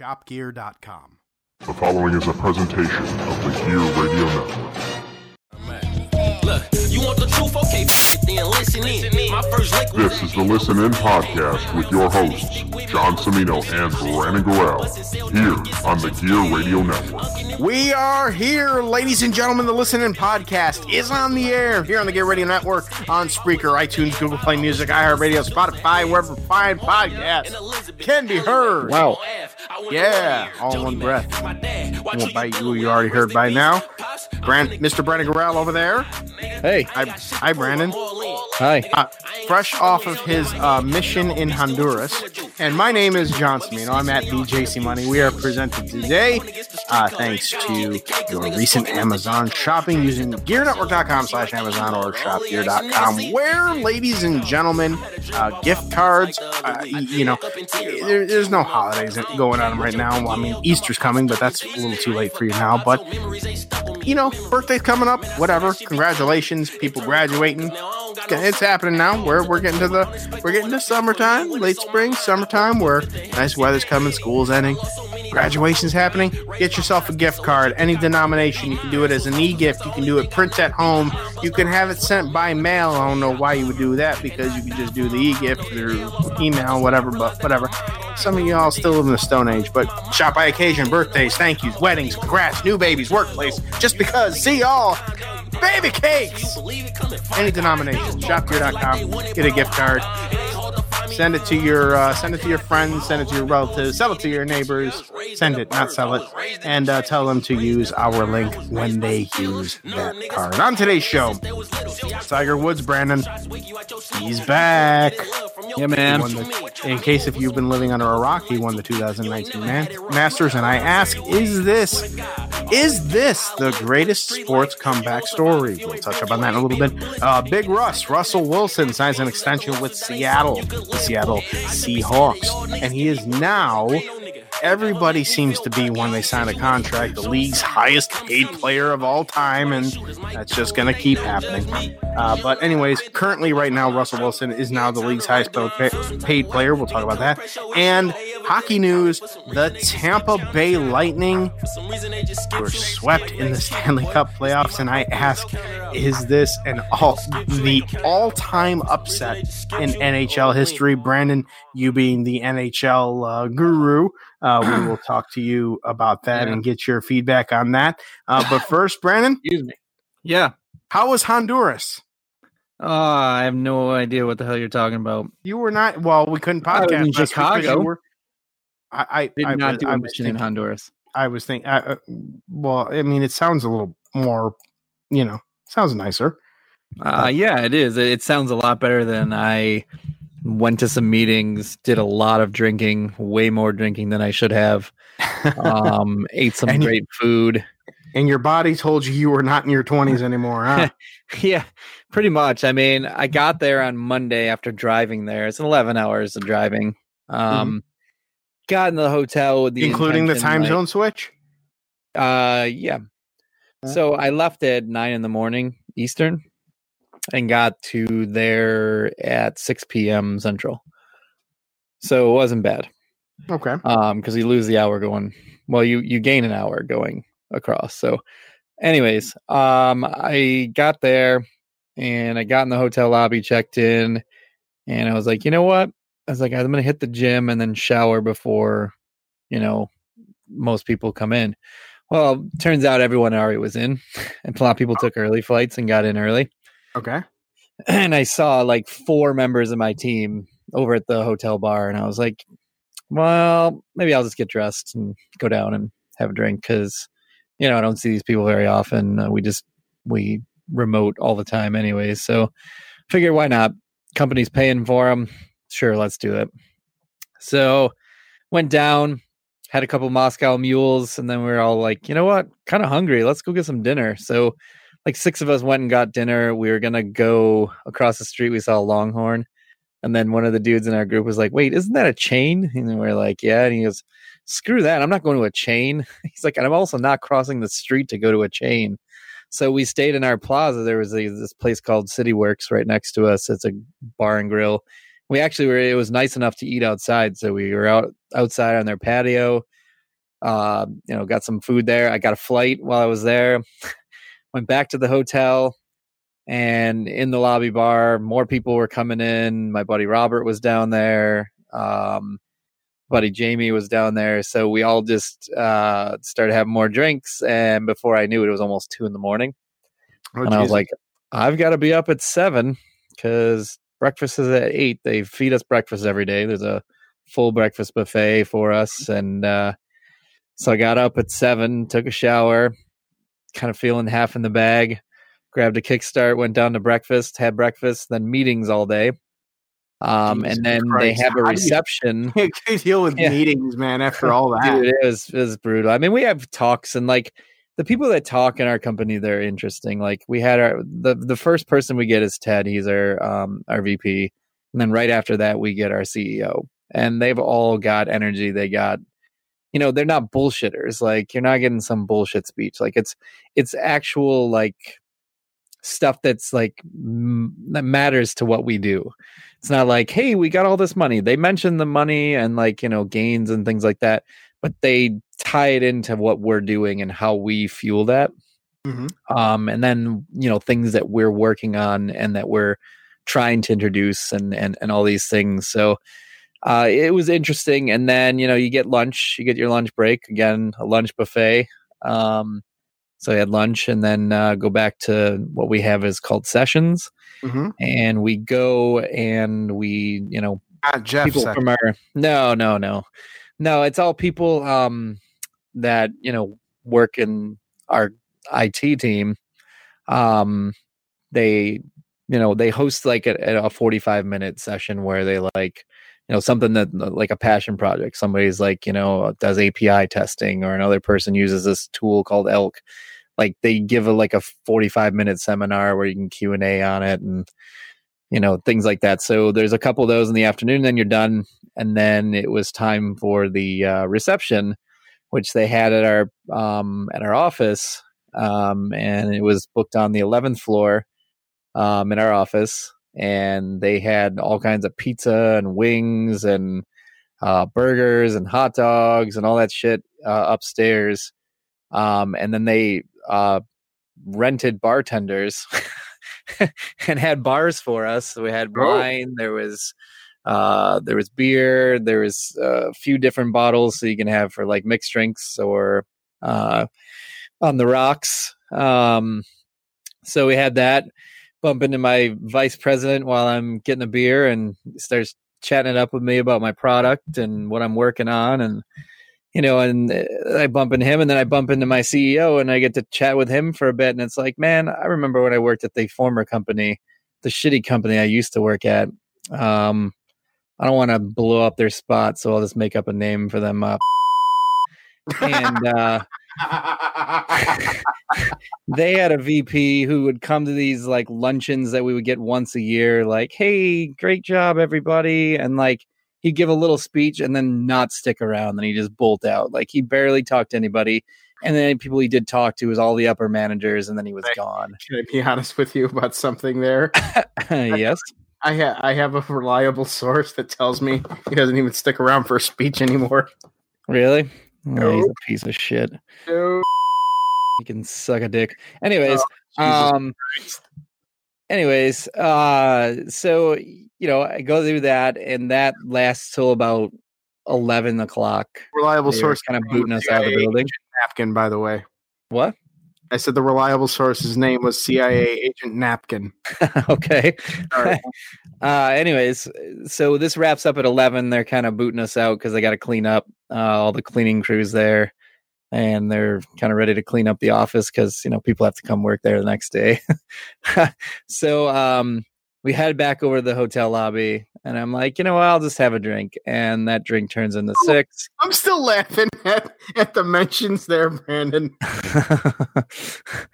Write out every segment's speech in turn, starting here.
Shopgear.com. The following is a presentation of the Gear Radio Network. Look, you want the truth? Okay, f- it, then listen in. My first link was This is the Listen In Podcast with your hosts, John Semino and Brandon Gorell, here on the Gear Radio Network. We are here, ladies and gentlemen. The Listen In podcast is on the air here on the Gear Radio Network on Spreaker, iTunes, Google Play Music, iHeartRadio, Spotify, wherever fine podcasts can be heard. Wow. Yeah, all in one breath. Won't bite you. You already heard by now. Brand, Mr. Brandon Gorell over there. Hey, Hi, hi, Brandon. hi. Uh, fresh off of his uh, mission in Honduras. And my name is John Smino. I'm at BJC Money. We are presented today uh, thanks to your recent Amazon shopping using gearnetwork.com slash Amazon or shopgear.com, where, ladies and gentlemen, uh, gift cards, uh, you know, there, there's no holidays going on right now. I mean, Easter's coming, but that's a little too late for you now. But you know, birthday's coming up, whatever. Congratulations, people graduating. It's happening now. We're we're getting to the we're getting to summertime, late spring, summertime, where nice weather's coming, school's ending. Graduation's happening. Get yourself a gift card, any denomination. You can do it as an e-gift. You can do it print at home. You can have it sent by mail. I don't know why you would do that because you could just do the e-gift through email, whatever. But whatever. Some of y'all still live in the Stone Age, but shop by occasion, birthdays, thank yous, weddings, congrats, new babies, workplace. Just because, see y'all, baby cakes. Any denomination, shopgear.com. Get a gift card. Send it to your uh, send it to your friends, send it to your relatives, sell it to your neighbors. Send it, not sell it, and uh, tell them to use our link when they use that card. On today's show, Tiger Woods, Brandon, he's back. Yeah, man. The- in case if you've been living under a rock, he won the 2019 Man- Masters, and I ask, is this is this the greatest sports comeback story? We'll touch up on that in a little bit. Uh, Big Russ, Russell Wilson signs an extension with Seattle, the Seattle Seahawks, and he is now. Everybody seems to be when they sign a contract the league's highest paid player of all time, and that's just going to keep happening. Uh, but anyways, currently right now, Russell Wilson is now the league's highest paid, player. We'll talk about that. And hockey news: the Tampa Bay Lightning were swept in the Stanley Cup playoffs, and I ask, is this an all the all-time upset in NHL history? Brandon, you being the NHL uh, guru, uh, we will talk to you about that Yeah. and get your feedback on that. Uh, but first, Brandon, Excuse me. Yeah. how was Honduras? Uh, I have no idea what the hell you're talking about. You were not well. We couldn't I podcast in last week 'cause Chicago. were- I, I Did I, not was- do I a mission in Honduras. I was thinking. Uh, well, I mean, it sounds a little more. You know, sounds nicer. Uh, yeah, it is. It sounds a lot better than I went to some meetings, did a lot of drinking, way more drinking than I should have. Um, ate some And you- great food. and your body told you you were not in your twenties anymore, huh? Yeah, pretty much. I mean, I got there on Monday after driving there. It's 11 hours of driving. Um, got in the hotel with the Mm-hmm. Including the time like- zone switch. Uh, yeah. So I left at nine in the morning Eastern, and got to there at six p.m. Central. So it wasn't bad. Okay. Um, because you lose the hour going. Well, you you gain an hour going across. So, anyways, um, I got there and I got in the hotel lobby, checked in, and I was like, you know what? I was like, I'm gonna hit the gym and then shower before, you know, most people come in. Well, turns out everyone already was in, and a lot of people took early flights and got in early. Okay. And I saw like four members of my team over at the hotel bar, and I was like, well, maybe I'll just get dressed and go down and have a drink because, you know, I don't see these people very often. Uh, we just we remote all the time, anyways. So, figured why not? Company's paying for them. Sure, let's do it. So, went down, had a couple Moscow mules, and then we were all like, you know what, kind of hungry. Let's go get some dinner. So, like six of us went and got dinner. We were gonna go across the street. We saw a Longhorn, and then one of the dudes in our group was like, "Wait, isn't that a chain?" And we we're like, "Yeah." And he goes, "Screw that! I'm not going to a chain." He's like, "And I'm also not crossing the street to go to a chain." So we stayed in our plaza. There was a, this place called City Works right next to us. It's a bar and grill. We actually were. It was nice enough to eat outside, so we were out outside on their patio. Uh, you know, got some food there. I got a flight while I was there. Went back to the hotel, and in the lobby bar, more people were coming in. My buddy Robert was down there. Um, buddy Jamie was down there. So we all just uh, started having more drinks. And before I knew it, it was almost two in the morning. Oh, and I was like, I've got to be up at seven because breakfast is at eight. They feed us breakfast every day. There's a full breakfast buffet for us. And uh, so I got up at seven, took a shower, kind of feeling half in the bag, grabbed a kickstart, went down to breakfast, had breakfast, then meetings all day. Um, Jesus and then Christ. they have a How do you- reception. you deal with Yeah. meetings, man. After all that, Dude, it was it was brutal. I mean, we have talks and like the people that talk in our company, they're interesting. Like we had our the the first person we get is Ted. He's our um our VP, and then right after that we get our CEO. And they've all got energy. They got you know they're not bullshitters. Like you're not getting some bullshit speech. Like it's it's actual like stuff that's like m- that matters to what we do. It's not like, hey, we got all this money. They mention the money and like, you know, gains and things like that, but they tie it into what we're doing and how we fuel that. Mhm. Um, and then, you know, things that we're working on and that we're trying to introduce and and, and all these things. So uh, it was interesting. And then, you know, you get lunch, you get your lunch break, again, a lunch buffet. Um, so I had lunch and then uh, go back to what we have is called sessions Mhm. and we go and we you know Jeff people from our no no no no it's all people um that you know work in our IT team um they you know they host like a, a 45 minute session where they like you know something that like a passion project. Somebody's like you know does API testing or another person uses this tool called elk. Like they give a like a 45 minute seminar where you can q&a on it and you know things like that. So there's a couple of those in the afternoon then you're done. And then it was time for the uh, reception which they had at our um, at our office um, and it was booked on the 11th floor um, in our office and they had all kinds of pizza and wings and uh, burgers and hot dogs and all that shit uh, upstairs um, and then they uh, rented bartenders and had bars for us. So we had Oh. wine. There was uh, there was beer. There was uh, a few different bottles, so you can have for like mixed drinks or uh, on the rocks. Um, so we had that. Bump into my vice president while I'm getting a beer, and starts chatting it up with me about my product and what I'm working on, and you know, and uh, I bump into him, and then I bump into my CEO, and I get to chat with him for a bit. And it's like, man, I remember when I worked at the former company, the shitty company I used to work at. Um, I don't want to blow up their spot, so I'll just make up a name for them. Uh, and uh, they had a VP who would come to these like luncheons that we would get once a year, like, "Hey, great job, everybody," and like he'd give a little speech and then not stick around, and he just bolt out. Like he barely talked to anybody, and then people he did talk to was all the upper managers, and then he was Right. gone. Can I be honest with you about something there? yes, I ha- I have a reliable source that tells me he doesn't even stick around for a speech anymore. really. Oh, he's a piece of shit. No. He can suck a dick. Anyways, Oh, um anyways uh so you know i go through that and that lasts till about 11 o'clock reliable They were source kind of booting us out of the building Napkin, by the way. what I said the reliable source's name was CIA Agent Napkin. okay. All right. uh anyways so this wraps up at 11 they're kind of booting us out because they got to clean up uh, all the cleaning crews there. And they're kind of ready to clean up the office because you know people have to come work there the next day. So um we head back over to the hotel lobby And I'm like, you know what? I'll just have a drink. And that drink turns into six. I'm still laughing at, at the mentions there, Brandon.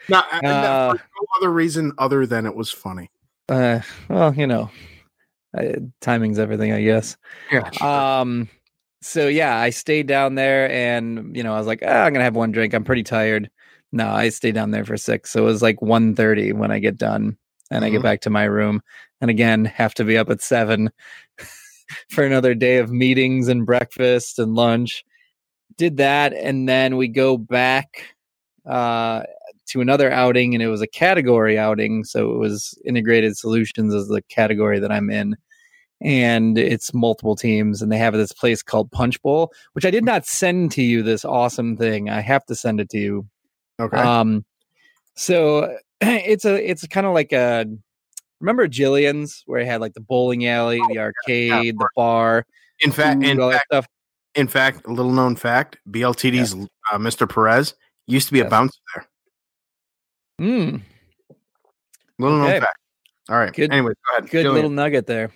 Not, Uh, for no other reason other than it was funny. uh, well, you know, I, timing's everything, I guess. Yeah. Um, so yeah, I stayed down there and, you know, I was like, ah, I'm going to have one drink. I'm pretty tired. No, I stayed down there for six. So it was like 1.30 when I get done and I get Mhm. back to my room. And again, have to be up at seven for another day of meetings and breakfast and lunch. Did that. And then we go back uh, to another outing and it was a category outing. So it was integrated solutions as the category that I'm in. And it's multiple teams, and they have this place called Punch Bowl, which I did not send to you. This awesome thing, I have to send it to you. Okay. Um, so it's a it's kind of like a remember Jillian's where it had like the bowling alley, the arcade, the bar, in fact, food, in all that fact, stuff. in fact, a little known fact: BLTD's uh, Mr. Perez used to be a bouncer there. Mm, Little Okay. known fact. All right. Good- Anyway, go ahead. good Jillian. little nugget there.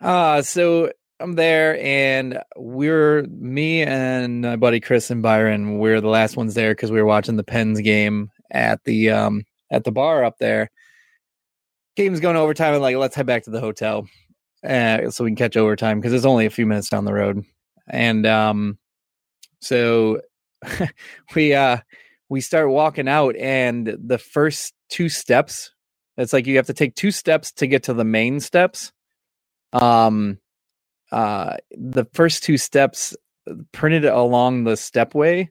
Uh so I'm there and we're me and my buddy Chris and Byron, we're the last ones there because we were watching the Pens game at the um at the bar up there. Game's going overtime and like let's head back to the hotel. Uh, so we can catch overtime because it's only a few minutes down the road. And um so we uh we start walking out and the first two steps it's like you have to take two steps to get to the main steps um uh the first two steps printed along the stepway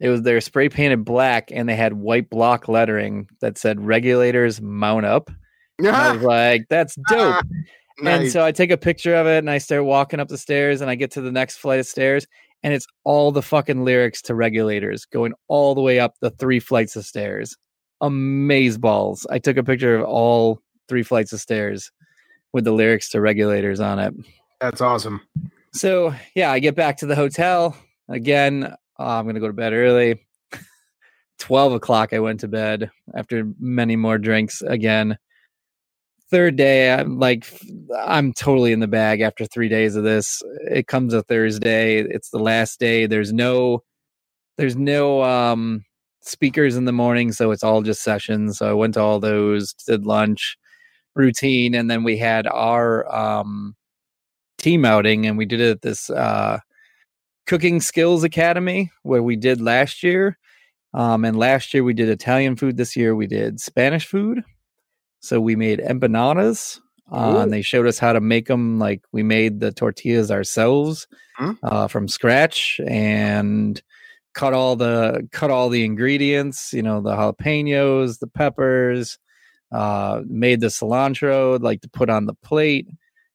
it was they're spray painted black and they had white block lettering that said regulators mount up i was like that's dope and Nice. so I take a picture of it and I start walking up the stairs and I get to the next flight of stairs and it's all the fucking lyrics to regulators going all the way up the three flights of stairs. Amaze balls. I took a picture of all three flights of stairs with the lyrics to regulators on it. That's awesome. So yeah, I get back to the hotel again. uh, I'm gonna go to bed early. Twelve o'clock, I went to bed after many more drinks again. Third day, I'm like, i'm totally in the bag after three days of this. It comes a Thursday. It's the last day. There's no, there's no um speakers in the morning, so it's all just sessions. So I went to all those, did lunch, routine, and then we had our um team outing and we did it at this uh cooking skills academy where we did last year um and last year we did italian food this year we did spanish food so we made empanadas uh, and they showed us how to make them like we made the tortillas ourselves Hmm. uh, from scratch and cut all the cut all the ingredients you know the jalapenos the peppers uh made the cilantro like to put on the plate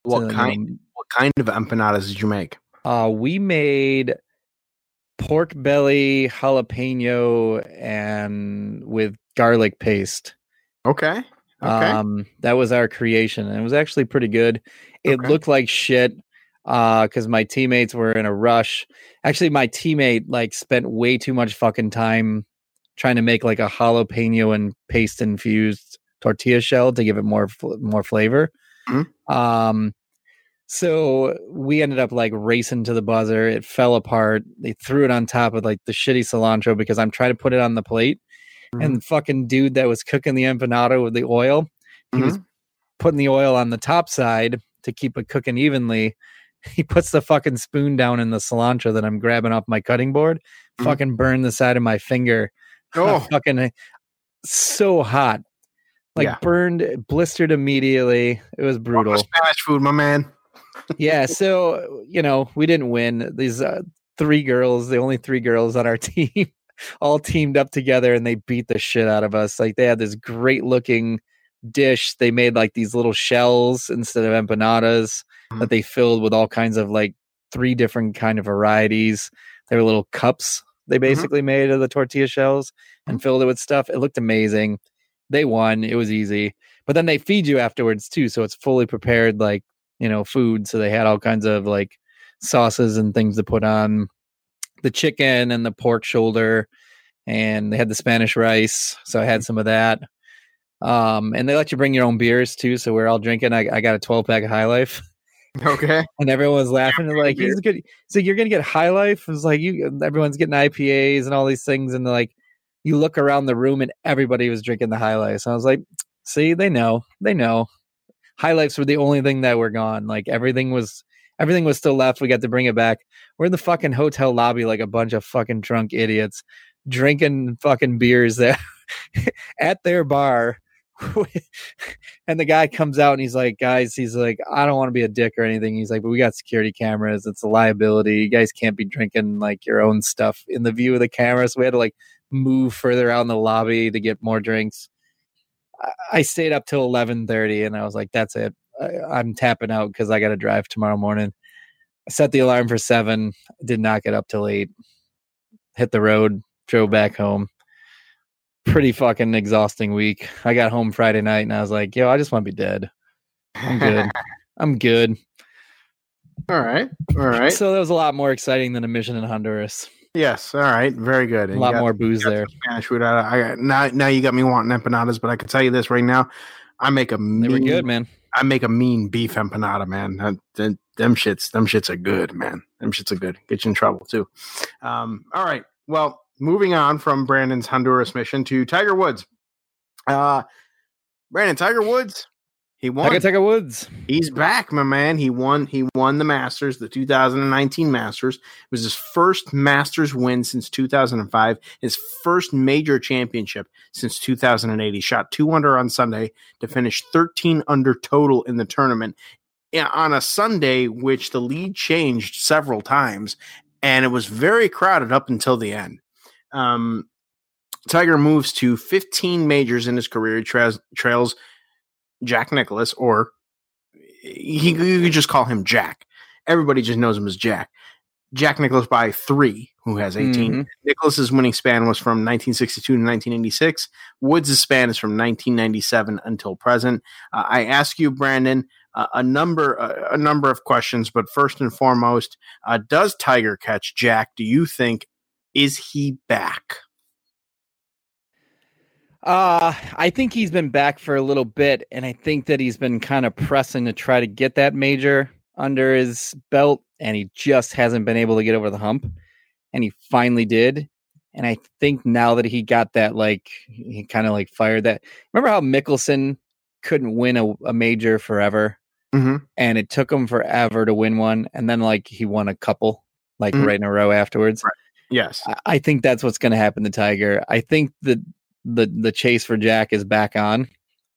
What know, kind? What kind of empanadas did you make? uh, we made pork belly, jalapeno, and with garlic paste. Okay. Okay. Um, that was our creation, and it was actually pretty good. It Okay. looked like shit uh, because my teammates were in a rush. Actually, my teammate like spent way too much fucking time trying to make like a jalapeno and paste infused tortilla shell to give it more more flavor. Mhm. Um, so we ended up like racing to the buzzer. It fell apart. They threw it on top of like the shitty cilantro because I'm trying to put it on the plate. And the fucking dude that was cooking the empanada with the oil, he was putting the oil on the top side to keep it cooking evenly. He puts the fucking spoon down in the cilantro that I'm grabbing off my cutting board. Mhm. Fucking burned the side of my finger. Oh, fucking so hot. Like Yeah. burned, blistered immediately. It was brutal Spanish food, my man. yeah so you know we didn't win these uh, three girls the only three girls on our team all teamed up together and they beat the shit out of us. Like they had this great looking dish. They made like these little shells instead of empanadas Mhm. that they filled with all kinds of like three different kind of varieties. They were little cups they basically made of the tortilla shells and filled it with stuff. It looked amazing. They won. It was easy. But then they feed you afterwards too so it's fully prepared like you know food. So they had all kinds of like sauces and things to put on the chicken and the pork shoulder and they had the spanish rice so i had some of that um and they let you bring your own beers too so we're all drinking i, I got a 12 pack of high life Okay. and everyone was laughing. like, he's good. So you're gonna get high life. It's like you, everyone's getting IPAs and all these things, and like, you look around the room and everybody was drinking the high life. So I was like, see, they know, they know. High lifes were the only thing that were gone. Like everything was, everything was still left. We got to bring it back. We're in the fucking hotel lobby like a bunch of fucking drunk idiots, drinking fucking beers there at their bar. and the guy comes out and he's like, guys, he's like, I don't want to be a dick or anything. He's like, but we got security cameras. It's a liability. You guys can't be drinking like your own stuff in the view of the camera. So we had to like move further out in the lobby to get more drinks. I, I stayed up till eleven thirty, and I was like, that's it. I, I'm tapping out because I got to drive tomorrow morning. I set the alarm for seven. Did not get up till eight. Hit the road. Drove back home pretty fucking exhausting week. I got home Friday night and I was like, yo, I just want to be dead. I'm good. I'm good. All right. All right. So that was a lot more exciting than a mission in Honduras. Yes. All right. Very good. A lot got- more booze there. Spanish food. I, I now, now you got me wanting empanadas, but I can tell you this right now. I make a They mean, were good, man. I make a mean beef empanada, man. Uh, them, them shits, them shits are good, man. Them shits are good. Get you in trouble too. Um, all right. Well, moving on from Brandon's Honduras mission to Tiger Woods. Uh, Brandon, Tiger Woods, he won. Tiger Woods. He's back, my man. He won. He won the Masters, the 2019 Masters. It was his first Masters win since 2005. His first major championship since 2008. He shot two under on Sunday to finish 13 under total in the tournament on a Sunday, which the lead changed several times, and it was very crowded up until the end. Um, Tiger moves to 15 majors in his career. He trails, trails Jack Nicklaus, or he, you could just call him Jack. Everybody just knows him as Jack. Jack Nicklaus by three, who has 18. Mhm. Nicklaus's winning span was from 1962 to 1986. Woods' span is from 1997 until present. Uh, I ask you, Brandon, uh, a number uh, a number of questions, but first and foremost, uh, does Tiger catch Jack? Do you think is he back? Uh, I think he's been back for a little bit, and I think that he's been kind of pressing to try to get that major under his belt, and he just hasn't been able to get over the hump. And he finally did. And I think now that he got that, like, he kind of like fired that. Remember how Mickelson couldn't win a, a major forever? Mm-hmm. And it took him forever to win one. And then, like, he won a couple, like, Mhm. right in a row afterwards. Yes. I- I think that's what's going to happen to Tiger. I think the the the chase for Jack is back on.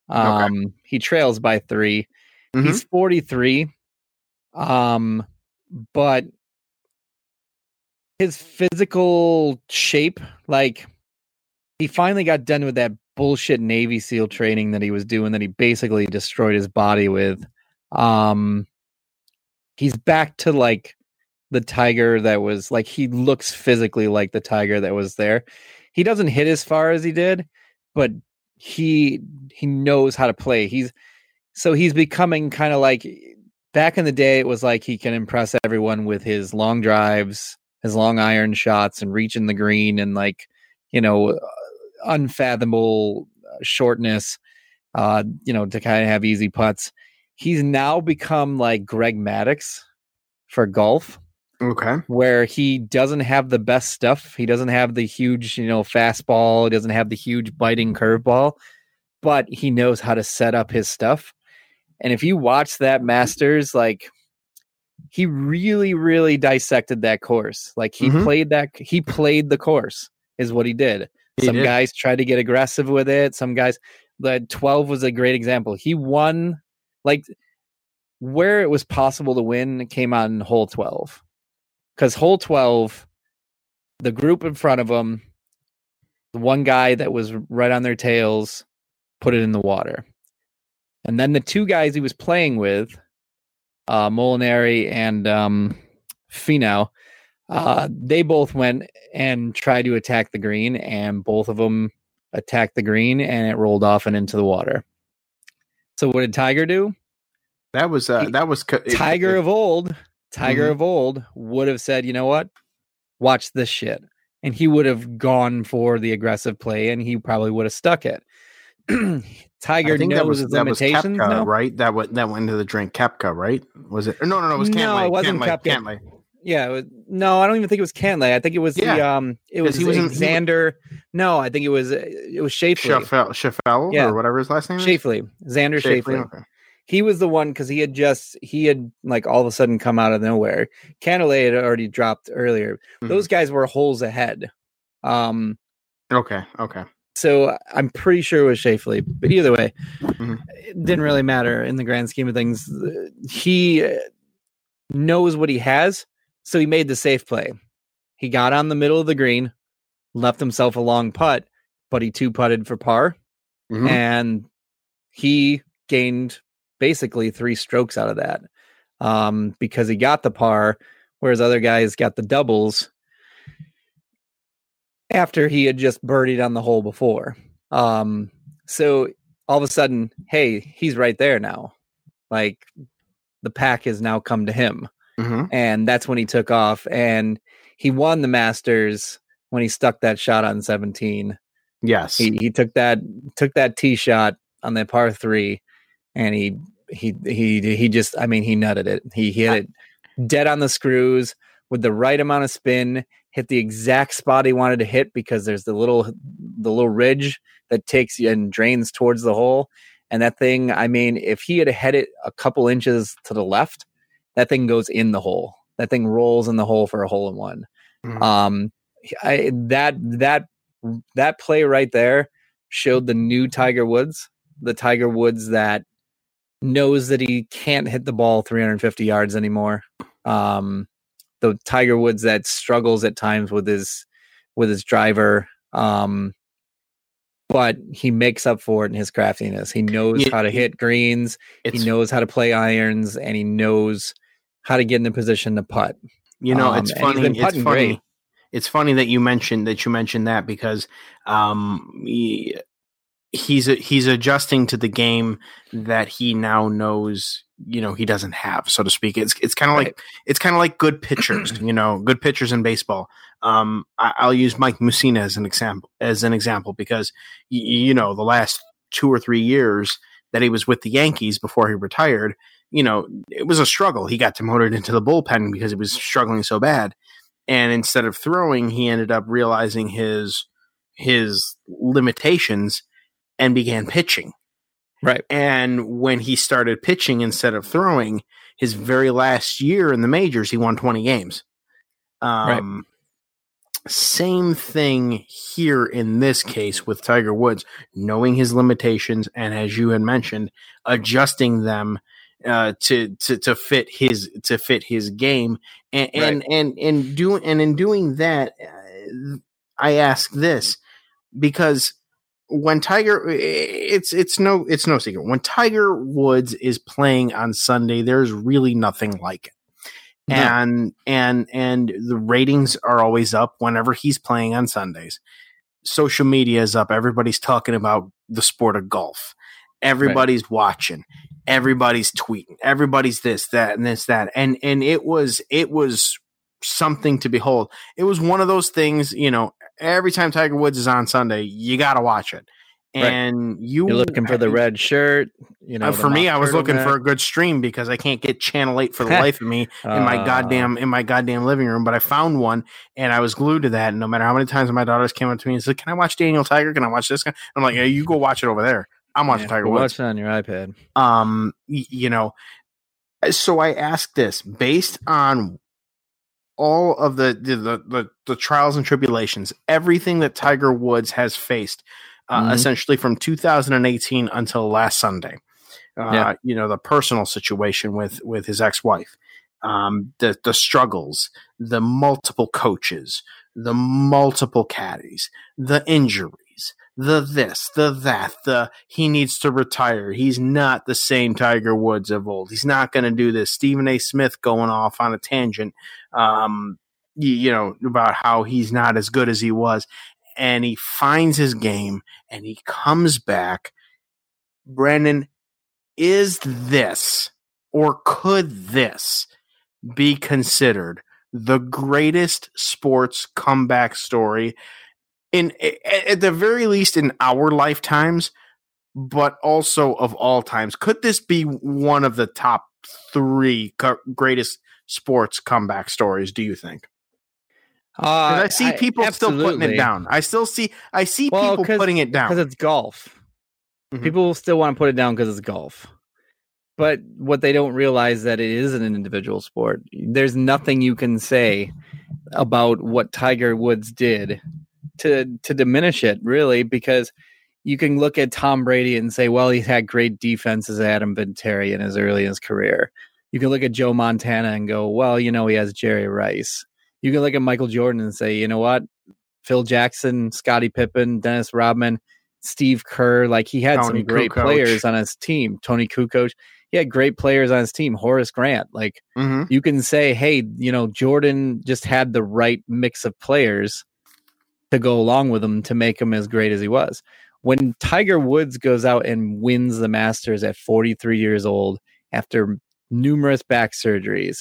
Um, he trails by 3 Mhm. He's forty three, um, but his physical shape, like he finally got done with that bullshit Navy SEAL training that he was doing that he basically destroyed his body with. Um, he's back to like the tiger that was like he looks physically like the tiger that was there. He doesn't hit as far as he did, but he he knows how to play. He's so he's becoming kind of like back in the day it was like he can impress everyone with his long drives, his long iron shots and reaching the green and like, you know, unfathomable uh, shortness uh, you know, to kind of have easy putts. He's now become like Greg Maddux for golf Okay. where he doesn't have the best stuff. He doesn't have the huge, you know, fastball. He doesn't have the huge biting curveball, but he knows how to set up his stuff. And if you watch that Masters, like he really, really dissected that course. Like he Mhm. played that, he played the course, is what he did. He Some did. guys tried to get aggressive with it. Some guys, the 12 was a great example. He won, like, where it was possible to win came on hole 12 because hole 12 the group in front of them the one guy that was right on their tails put it in the water. And then the two guys he was playing with uh molinari and um finau uh they both went and tried to attack the green and both of them attacked the green and it rolled off and into the water. So what did tiger do? That was uh, that was co- it- Tiger it- of old, Tiger Mhm. of old would have said, you know what? Watch this shit. And he would have gone for the aggressive play and he probably would have stuck it. Tiger I think that was his that was. Koepka, no? right? That went that went into the drink Koepka, right? Was it? No, no, no. It was No, it wasn't Cantlay. Cantlay. Yeah, it was- no, I don't even think it was Cantlay. I think it was the um, it was he was in- Xander. No, I think it was it was Shafley. Schaffel, Schaffel Yeah. or whatever his last name is. Shafley, Xander Schauffele, Shafley. Okay. He was the one because he had just he had like all of a sudden come out of nowhere. Cantlay had already dropped earlier. Mhm. Those guys were holes ahead. Um, Okay. Okay. so I'm pretty sure it was Shafley, but either way, Mhm. it didn't really matter in the grand scheme of things. He uh, knows what he has, so he made the safe play. He got on the middle of the green, left himself a long putt, but he two putted for par, Mhm. and he gained basically three strokes out of that um, because he got the par, whereas other guys got the doubles after he had just birdied on the hole before. Um, so all of a sudden, hey, he's right there now. Like the pack has now come to him. Mhm. And that's when he took off and he won the Masters when he stuck that shot on 17. Yes. He he took that took that tee shot on that par 3 and he he he he just I mean he nutted it. He hit it dead on the screws with the right amount of spin, hit the exact spot he wanted to hit because there's the little the little ridge that takes you and drains towards the hole. And that thing, I mean, if he had had it a couple inches to the left, that thing goes in the hole. That thing rolls in the hole for a hole in one. Mhm. Um, I, that that that play right there showed the new Tiger Woods, the Tiger Woods that knows that he can't hit the ball 350 yards anymore. Um, the Tiger Woods that struggles at times with his with his driver. Um, but he makes up for it in his craftiness. He knows Yeah, how to hit greens. He knows how to play irons, and he knows how to get in the position to putt. You know, Um, it's funny. It's funny. great. It's funny that you mentioned that you mentioned that because um, he, he's he's adjusting to the game that he now knows. You know, he doesn't have, so to speak. It's it's kind of like it's kind of like good pitchers. you know, good pitchers in baseball. Um, I, I'll use Mike Mussina as an example as an example because y- you know the last two or three years that he was with the Yankees before he retired you know, it was a struggle. He got demoted into the bullpen because he was struggling so bad. And instead of throwing, he ended up realizing his his limitations and began pitching. Right. And when he started pitching instead of throwing, his very last year in the majors, he won 20 games. Um, Same thing here in this case with Tiger Woods, knowing his limitations and, as you had mentioned, adjusting them uh, to to to fit his to fit his game, and and and and doing and in doing that, uh, I ask this because when Tiger, it's it's no it's no secret when Tiger Woods is playing on Sunday, there's really nothing like it. No. And and and the ratings are always up whenever he's playing on Sundays. Social media is up. Everybody's talking about the sport of golf. Everybody's watching. Everybody's tweeting. Everybody's this, that, and this, that. And and it was it was something to behold. It was one of those things, you know, every time Tiger Woods is on Sunday, you gotta watch it. Right. And you You're looking for the red shirt. You know, uh, for me, I was looking for a good stream because I can't get channel eight for the life of me in my Uh, goddamn in my goddamn living room. But I found one and I was glued to that. And no matter how many times my daughters came up to me and said, "Can I watch Daniel Tiger? Can I watch this guy?" I'm like, "Yeah, you go watch it over there. I'm watching yeah, Tiger Woods." Watch on your iPad. um you know so i ask this based on all of the the, the the the trials and tribulations everything that tiger woods has faced uh, Mhm. essentially from 2018 until last sunday uh, Yeah. you know the personal situation with with his ex-wife um the the struggles the multiple coaches the multiple caddies the injuries the this, the that, the he needs to retire. He's not the same Tiger Woods of old. He's not going to do this. Stephen A. Smith going off on a tangent, um, you, you know, about how he's not as good as he was. And he finds his game and he comes back. Brandon, is this or could this be considered the greatest sports comeback story in at the very least in our lifetimes but also of all times. Could this be one of the top three co- greatest sports comeback stories? Do you think? Uh, I see people still putting it down. I still see I see Well, people putting it down. because it's golf. Mhm. People still want to put it down because it's golf. But what they don't realize that it is an individual sport. There's nothing you can say about what Tiger Woods did to to diminish it, really, because you can look at Tom Brady and say, well, he's had great defense as Adam Vinatieri in his early in his career. You can look at Joe Montana and go, well, you know, he has Jerry Rice. You can look at Michael Jordan and say, you know what? Phil Jackson, Scottie Pippen, Dennis Rodman, Steve Kerr, like he had Toni some great Kukoc. players on his team. Toni Kukoc, he had great players on his team. Horace Grant, like Mhm. you can say, hey, you know, Jordan just had the right mix of players to go along with him to make him as great as he was. When Tiger Woods goes out and wins the Masters at 43 years old after numerous back surgeries,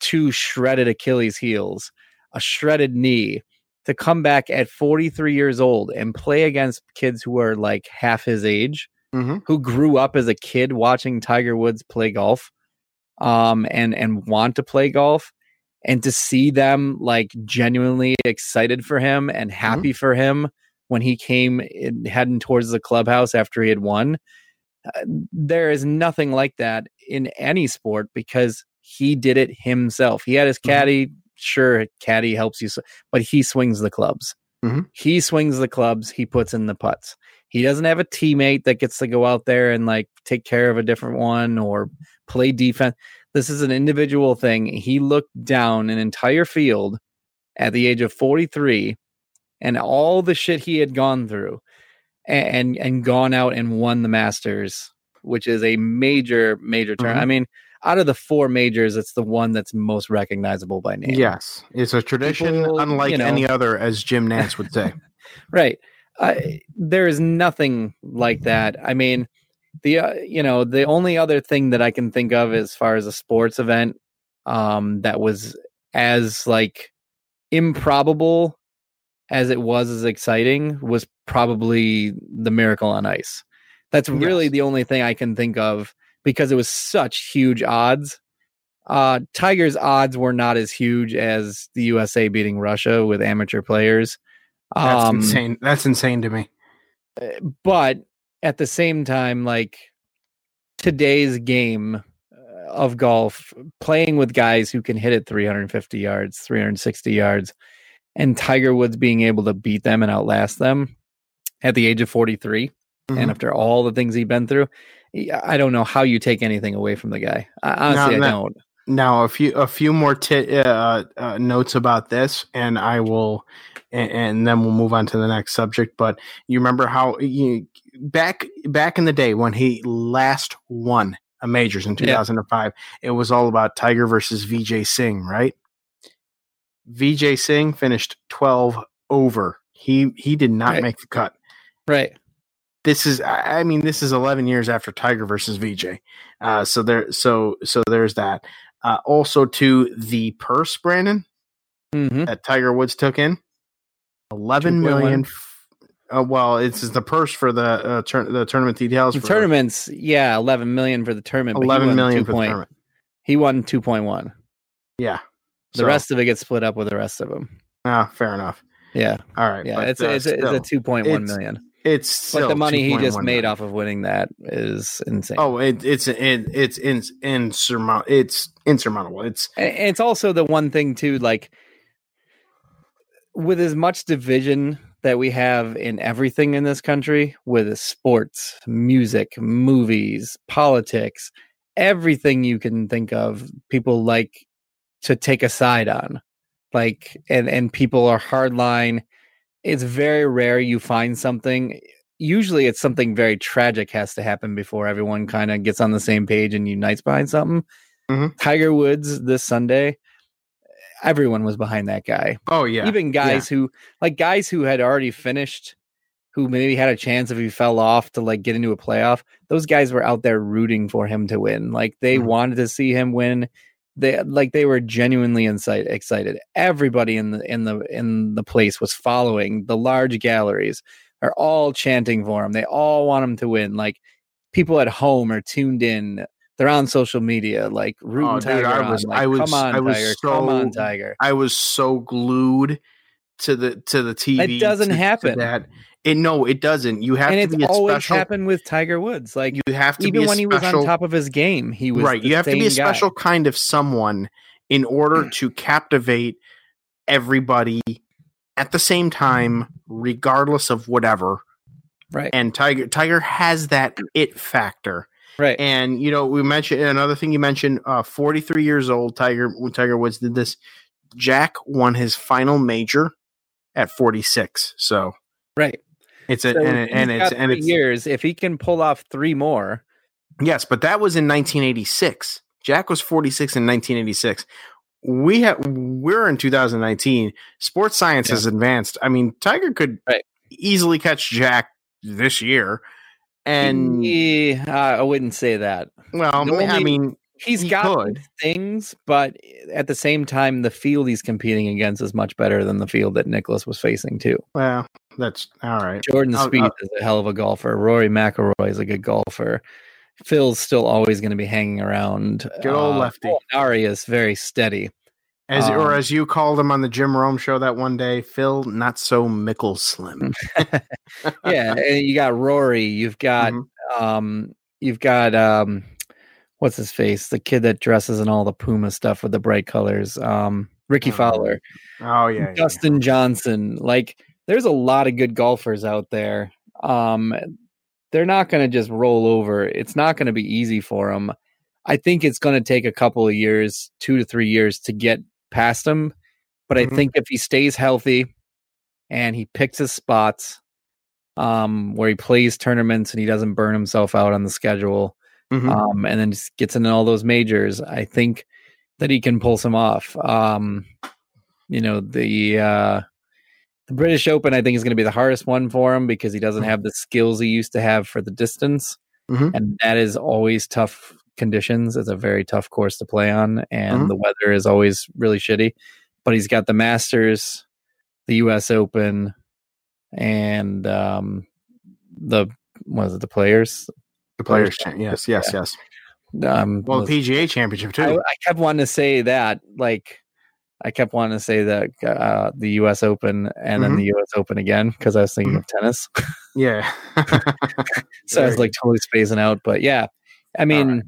two shredded Achilles heels, a shredded knee, to come back at 43 years old and play against kids who are like half his age, Mhm. who grew up as a kid watching Tiger Woods play golf, um, and and want to play golf, and to see them like genuinely excited for him and happy for him when he came in, heading towards the clubhouse after he had won. Uh, there is nothing like that in any sport because he did it himself. He had his Mhm. caddy. Sure, caddy helps you, but he swings the clubs. Mhm. He swings the clubs. He puts in the putts. He doesn't have a teammate that gets to go out there and like take care of a different one or play defense. This is an individual thing. He looked down an entire field at the age of 43 and all the shit he had gone through and and gone out and won the Masters, which is a major major turn. Mhm. I mean, out of the four majors, it's the one that's most recognizable by name. Yes, it's a tradition People, unlike you know- any other, as Jim Nantz would say. right I, there is nothing like that. I mean the uh, you know the only other thing that i can think of as far as a sports event um that was as like improbable as it was as exciting was probably the miracle on ice. That's really Yes. the only thing i can think of because it was such huge odds. Uh tigers odds were not as huge as the usa beating russia with amateur players That's um, insane. That's insane to me. but at the same time like today's game uh, of golf playing with guys who can hit it 350 yards 360 yards and tiger woods being able to beat them and outlast them at the age of 43 Mhm. and after all the things he'd been through I don't know how you take anything away from the guy I- honestly i don't Now, a few a few more ti uh, uh, notes about this, and I will, and, and then we'll move on to the next subject. But you remember how you, back back in the day when he last won a majors in 2005, Yeah. thousand and five, it was all about Tiger versus Vijay Singh, right? Vijay Singh finished twelve over. He he did not Right. make the cut. right this is I mean this is 11 years after Tiger versus Vijay. Uh so there so so there's that. Uh also to the purse Brandon hmm that Tiger Woods took in 11 2.1. million uh, well it's the purse for the uh, tur- the tournament details the for tournaments yeah 11 million for the tournament Eleven million he 11 won million 2 for the point- tournament. he won 2.1 Yeah. The So, rest of it gets split up with the rest of them. ah, fair enough. Yeah, All right. yeah. but, it's uh, a, it's, a, it's a two point one million. it's But the money he just 2.1 made million. off of winning that is insane. Oh, it, it's it, it's ins insurmountable. It's insurmountable. It's and it's also the one thing too, like with as much division that we have in everything in this country, with sports, music, movies, politics, everything you can think of, people like to take a side on. Like and and people are hardline. It's very rare you find something. Usually it's something very tragic has to happen before everyone kind of gets on the same page and unites behind something. Mhm. Tiger Woods this Sunday, everyone was behind that guy. oh yeah. Even guys who like guys who had already finished, who maybe had a chance if he fell off to like get into a playoff. Those guys were out there rooting for him to win. Like they Mhm. wanted to see him win. They like they were genuinely insight excited. Everybody in the in the in the place was following. The large galleries are all chanting for him. They all want him to win. Like people at home are tuned in. They're on social media, like rooting Oh, dude, Tiger I on. was- like, I was- come on, I was Tiger, come on, so- Tiger. I was so glued to the to the TV. It doesn't to- to happen. that it no, it doesn't. You have And to it's be a always special. happened with Tiger Woods. Like You have to even when he was on top of his game, he was right. You have to be a same guy. special kind of someone in order to captivate everybody at the same time, regardless of whatever. right? And Tiger Tiger has that it factor. Right. And you know, we mentioned another thing you mentioned. Uh, Forty three years old, Tiger Tiger Woods did this. Jack won his final major at forty six. So right. it's a So and, and he's and it's years. If he can pull off three more, yes, but that was in nineteen eighty six. Jack was forty six in nineteen eighty six. We have we're in two thousand nineteen. Sports science Yeah. has advanced. I mean, Tiger could Right. easily catch Jack this year. And Yeah, I wouldn't say that. well, I mean, He's He got could. things, but at the same time, the field he's competing against is much better than the field that Nicklaus was facing too. well, that's all right. Jordan I'll- Spieth I'll- is a hell of a golfer. Rory McIlroy is a good golfer. Phil's still always going to be hanging around. Good old uh, lefty. Ari is very steady. As or Um, as you called him on the Jim Rome show that one day, Phil, not so mickle slim. yeah, and you got Rory. You've got Mhm. um, you've got um, what's his face? The kid that dresses in all the Puma stuff with the bright colors. Um, Rickie Oh, Fowler. Oh yeah, yeah. Dustin Johnson. Like there's a lot of good golfers out there. Um they're not going to just roll over. It's not going to be easy for them. I think it's going to take a couple of years, 2 to 3 years to get past him, but Mhm. I think if he stays healthy and he picks his spots um where he plays tournaments and he doesn't burn himself out on the schedule Mhm. um, and then just gets into all those majors. I think that he can pull some off. Um, you know, the uh, the British Open, I think, is going to be the hardest one for him because he doesn't Mhm. have the skills he used to have for the distance, Mhm. and that is always tough conditions. It's a very tough course to play on, and Mhm. the weather is always really shitty. But he's got the Masters, the U.S. Open, and um, the was it the Players? the players. Cha- yes, yes, Yeah. yes. Um, Well, was- the PGA Championship too. I, I kept wanting to say that, like, I kept wanting to say that uh, the U.S. Open and then Mhm. the U.S. Open again because I was thinking of tennis. yeah. so I was like totally spacing out. But yeah, I mean, right.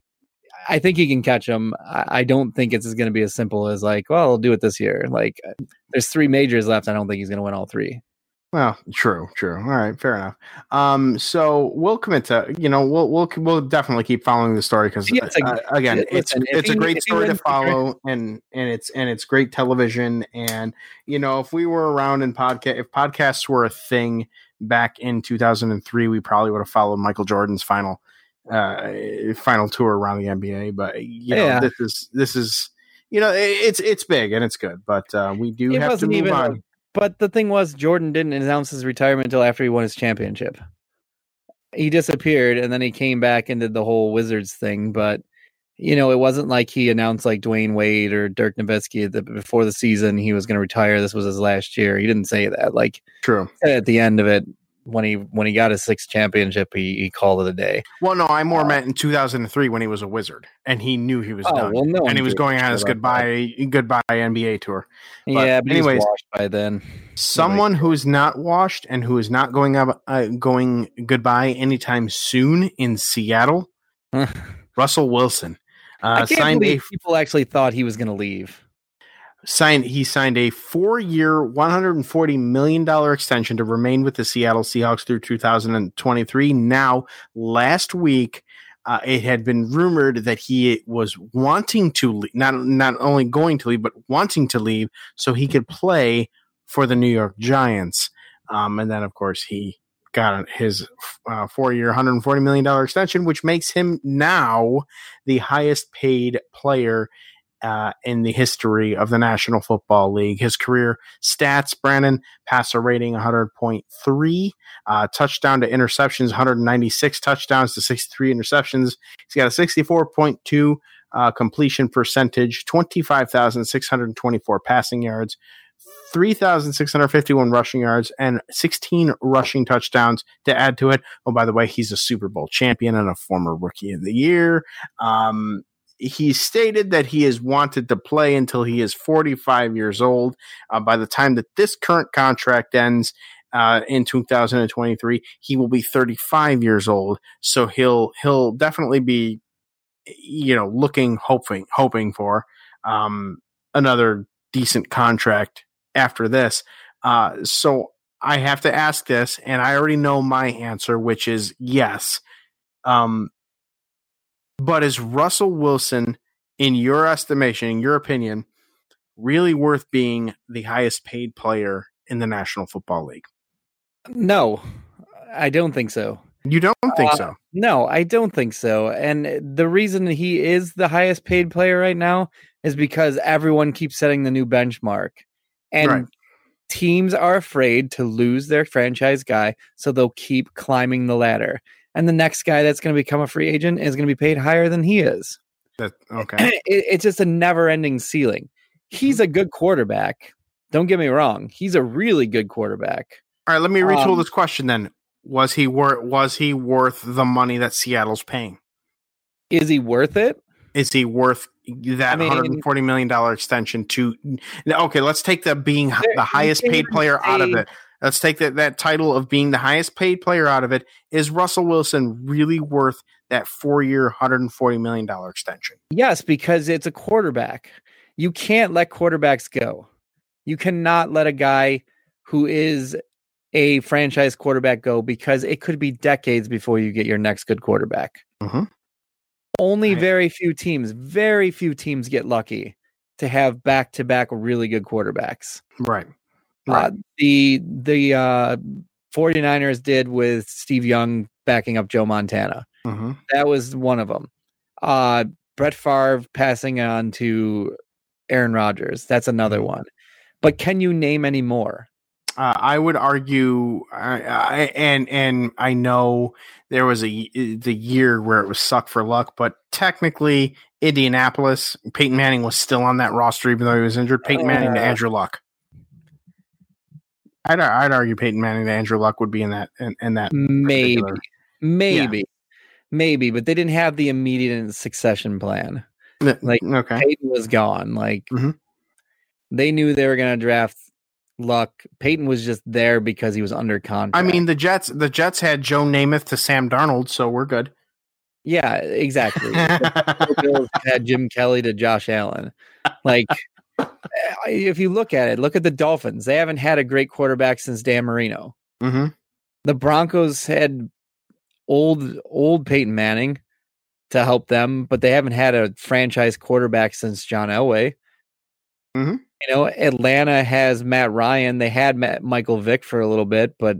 I think he can catch him. I, don't think it's going to be as simple as like, well, I'll do it this year. Like, there's three majors left. I don't think he's going to win all three. Well, true, true. All right, fair enough. Um, so we'll commit to you know we'll we'll we'll definitely keep following the story because Yeah, uh, again it's it's a he- great story to wins the Grand- follow and and it's and it's great television and you know if we were around in podcast if podcasts were a thing back in 2003 we probably would have followed Michael Jordan's final uh final tour around the NBA but you know Yeah. this is this is you know it's it's big and it's good but uh we do It have to move even on. But the thing was, Jordan didn't announce his retirement until after he won his championship. He disappeared and then he came back and did the whole Wizards thing. But, you know, it wasn't like he announced like Dwyane Wade or Dirk Nowitzki that before the season he was going to retire. This was his last year. He didn't say that. Like True. at the end of it, when he when he got his sixth championship, he, he called it a day. Well, no, I more Uh, meant in 2003 when he was a wizard and he knew he was Oh, done. well, no and he was going on his goodbye goodbye NBA tour. But yeah, but anyways- by then. Someone who's not washed and who is not going up uh, going goodbye anytime soon in Seattle, Russell Wilson. I Uh, can't signed a people actually thought he was going to leave. Signed he signed a four-year 140 million dollar extension to remain with the Seattle Seahawks through 2023 now last week uh, it had been rumored that he was wanting to leave, not not only going to leave but wanting to leave so he could play for the New York Giants. Um, and then of course he got his uh, four-year 140 million dollar extension which makes him now the highest paid player uh, in the history of the National Football League. His career stats: Brandon passer rating 100.3, uh, touchdown to interceptions 196 touchdowns to 63 interceptions. He's got a 64.2 uh, completion percentage, 25,624 passing yards, 3,651 rushing yards and 16 rushing touchdowns to add to it. Oh, by the way, he's a Super Bowl champion and a former Rookie of the Year. Um, he stated that he is wanted to play until he is 45 years old. Uh, by the time that this current contract ends uh, in 2023, he will be 35 years old. So he'll he'll definitely be, you know, looking hoping hoping for um, another decent contract after this. Uh, so I have to ask this, and I already know my answer, which is yes. Um, but is Russell Wilson, in your estimation, in your opinion, really worth being the highest paid player in the National Football League? No, I don't think so. You don't think Uh, so? No, I don't think so. And the reason he is the highest paid player right now is because everyone keeps setting the new benchmark. And Right. teams are afraid to lose their franchise guy, so they'll keep climbing the ladder. And the next guy that's going to become a free agent is going to be paid higher than he is. That okay. it, it's just a never ending ceiling. He's a good quarterback. Don't get me wrong. He's a really good quarterback. All right, let me retool Um, this question then. Was he worth was he worth the money that Seattle's paying? Is he worth it? Is he worth that I mean- 140 million dollar extension to okay, let's take the being the highest paid player out of it. Let's take that, that title of being the highest paid player out of it. Is Russell Wilson really worth that four year, $140 million extension? Yes, because it's a quarterback. You can't let quarterbacks go. You cannot let a guy who is a franchise quarterback go because it could be decades before you get your next good quarterback. Mhm. Only Right. very few teams, very few teams get lucky to have back to back really good quarterbacks. Right. Uh, the the uh, 49ers did with Steve Young backing up Joe Montana. hmm That was one of them. Uh, Brett Favre passing on to Aaron Rodgers. That's another Mm-hmm. one. But can you name any more? Uh, I would argue, I, I, and and I know there was a y- the year where it was suck for luck, but technically Indianapolis, Peyton Manning was still on that roster even though he was injured. Peyton Manning to Uh. Andrew Luck. I'd I'd argue Peyton Manning to Andrew Luck would be in that in, in that Maybe, particular- maybe, maybe, but they didn't have the immediate succession plan. Like, okay, Peyton was gone. Like Mhm. they knew they were going to draft Luck. Peyton was just there because he was under contract. I mean the Jets the Jets had Joe Namath to Sam Darnold, so we're good. yeah, exactly. Bills had Jim Kelly to Josh Allen. Like, if you look at it, look at the Dolphins. They haven't had a great quarterback since Dan Marino. hmm The Broncos had old old Peyton Manning to help them, but they haven't had a franchise quarterback since John Elway. Mhm. You know, Atlanta has Matt Ryan. They had Matt, Michael Vick for a little bit, but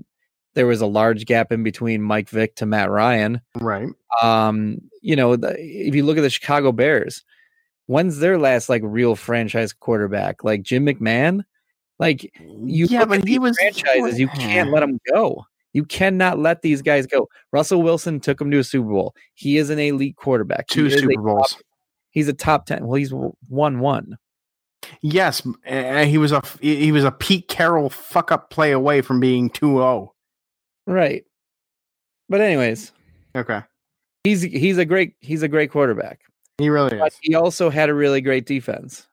there was a large gap in between Mike Vick to Matt Ryan. Right. Um, you know, the, if you look at the Chicago Bears, when's their last like real franchise quarterback? Like Jim McMahon? Like you yeah, but he was franchises, you can't let them go. You cannot let these guys go. Russell Wilson took him to a Super Bowl. He is an elite quarterback. Two Super top- Bowls. he's a top ten. Well, he's won one. Yes, he was a he was a Pete Carroll fuck up play away from being 2-0. Right. But anyways, Okay, he's he's a great he's a great quarterback. He really but is. he also had a really great defense.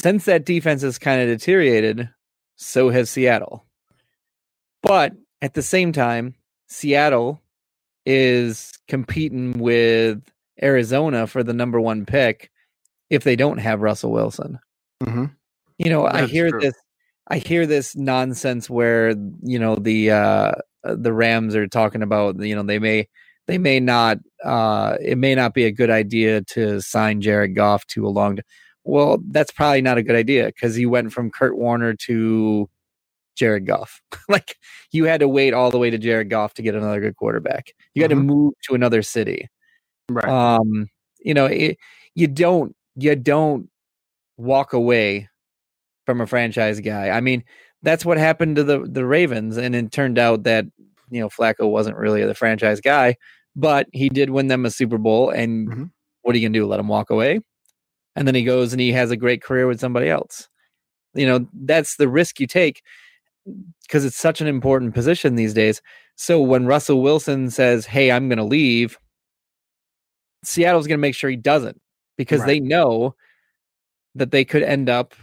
Since that defense has kind of deteriorated, so has Seattle. But at the same time, Seattle is competing with Arizona for the number one pick if they don't have Russell Wilson. hmm You know, I hear true. this I hear this nonsense where, you know, the uh the Rams are talking about, you know, they may they may not uh it may not be a good idea to sign Jared Goff to a long well, that's probably not a good idea because he went from Kurt Warner to Jared Goff. like you had to wait all the way to Jared Goff to get another good quarterback. You had Mhm. to move to another city Right. um you know it, you don't you don't walk away from a franchise guy i mean that's what happened to the the ravens and it turned out that you know flacco wasn't really the franchise guy but he did win them a super bowl and Mhm. what are you gonna do let him walk away and then he goes and he has a great career with somebody else You know, that's the risk you take because it's such an important position these days. So when Russell Wilson says, "Hey, I'm going to leave," Seattle's going to make sure he doesn't because Right. they know that they could end up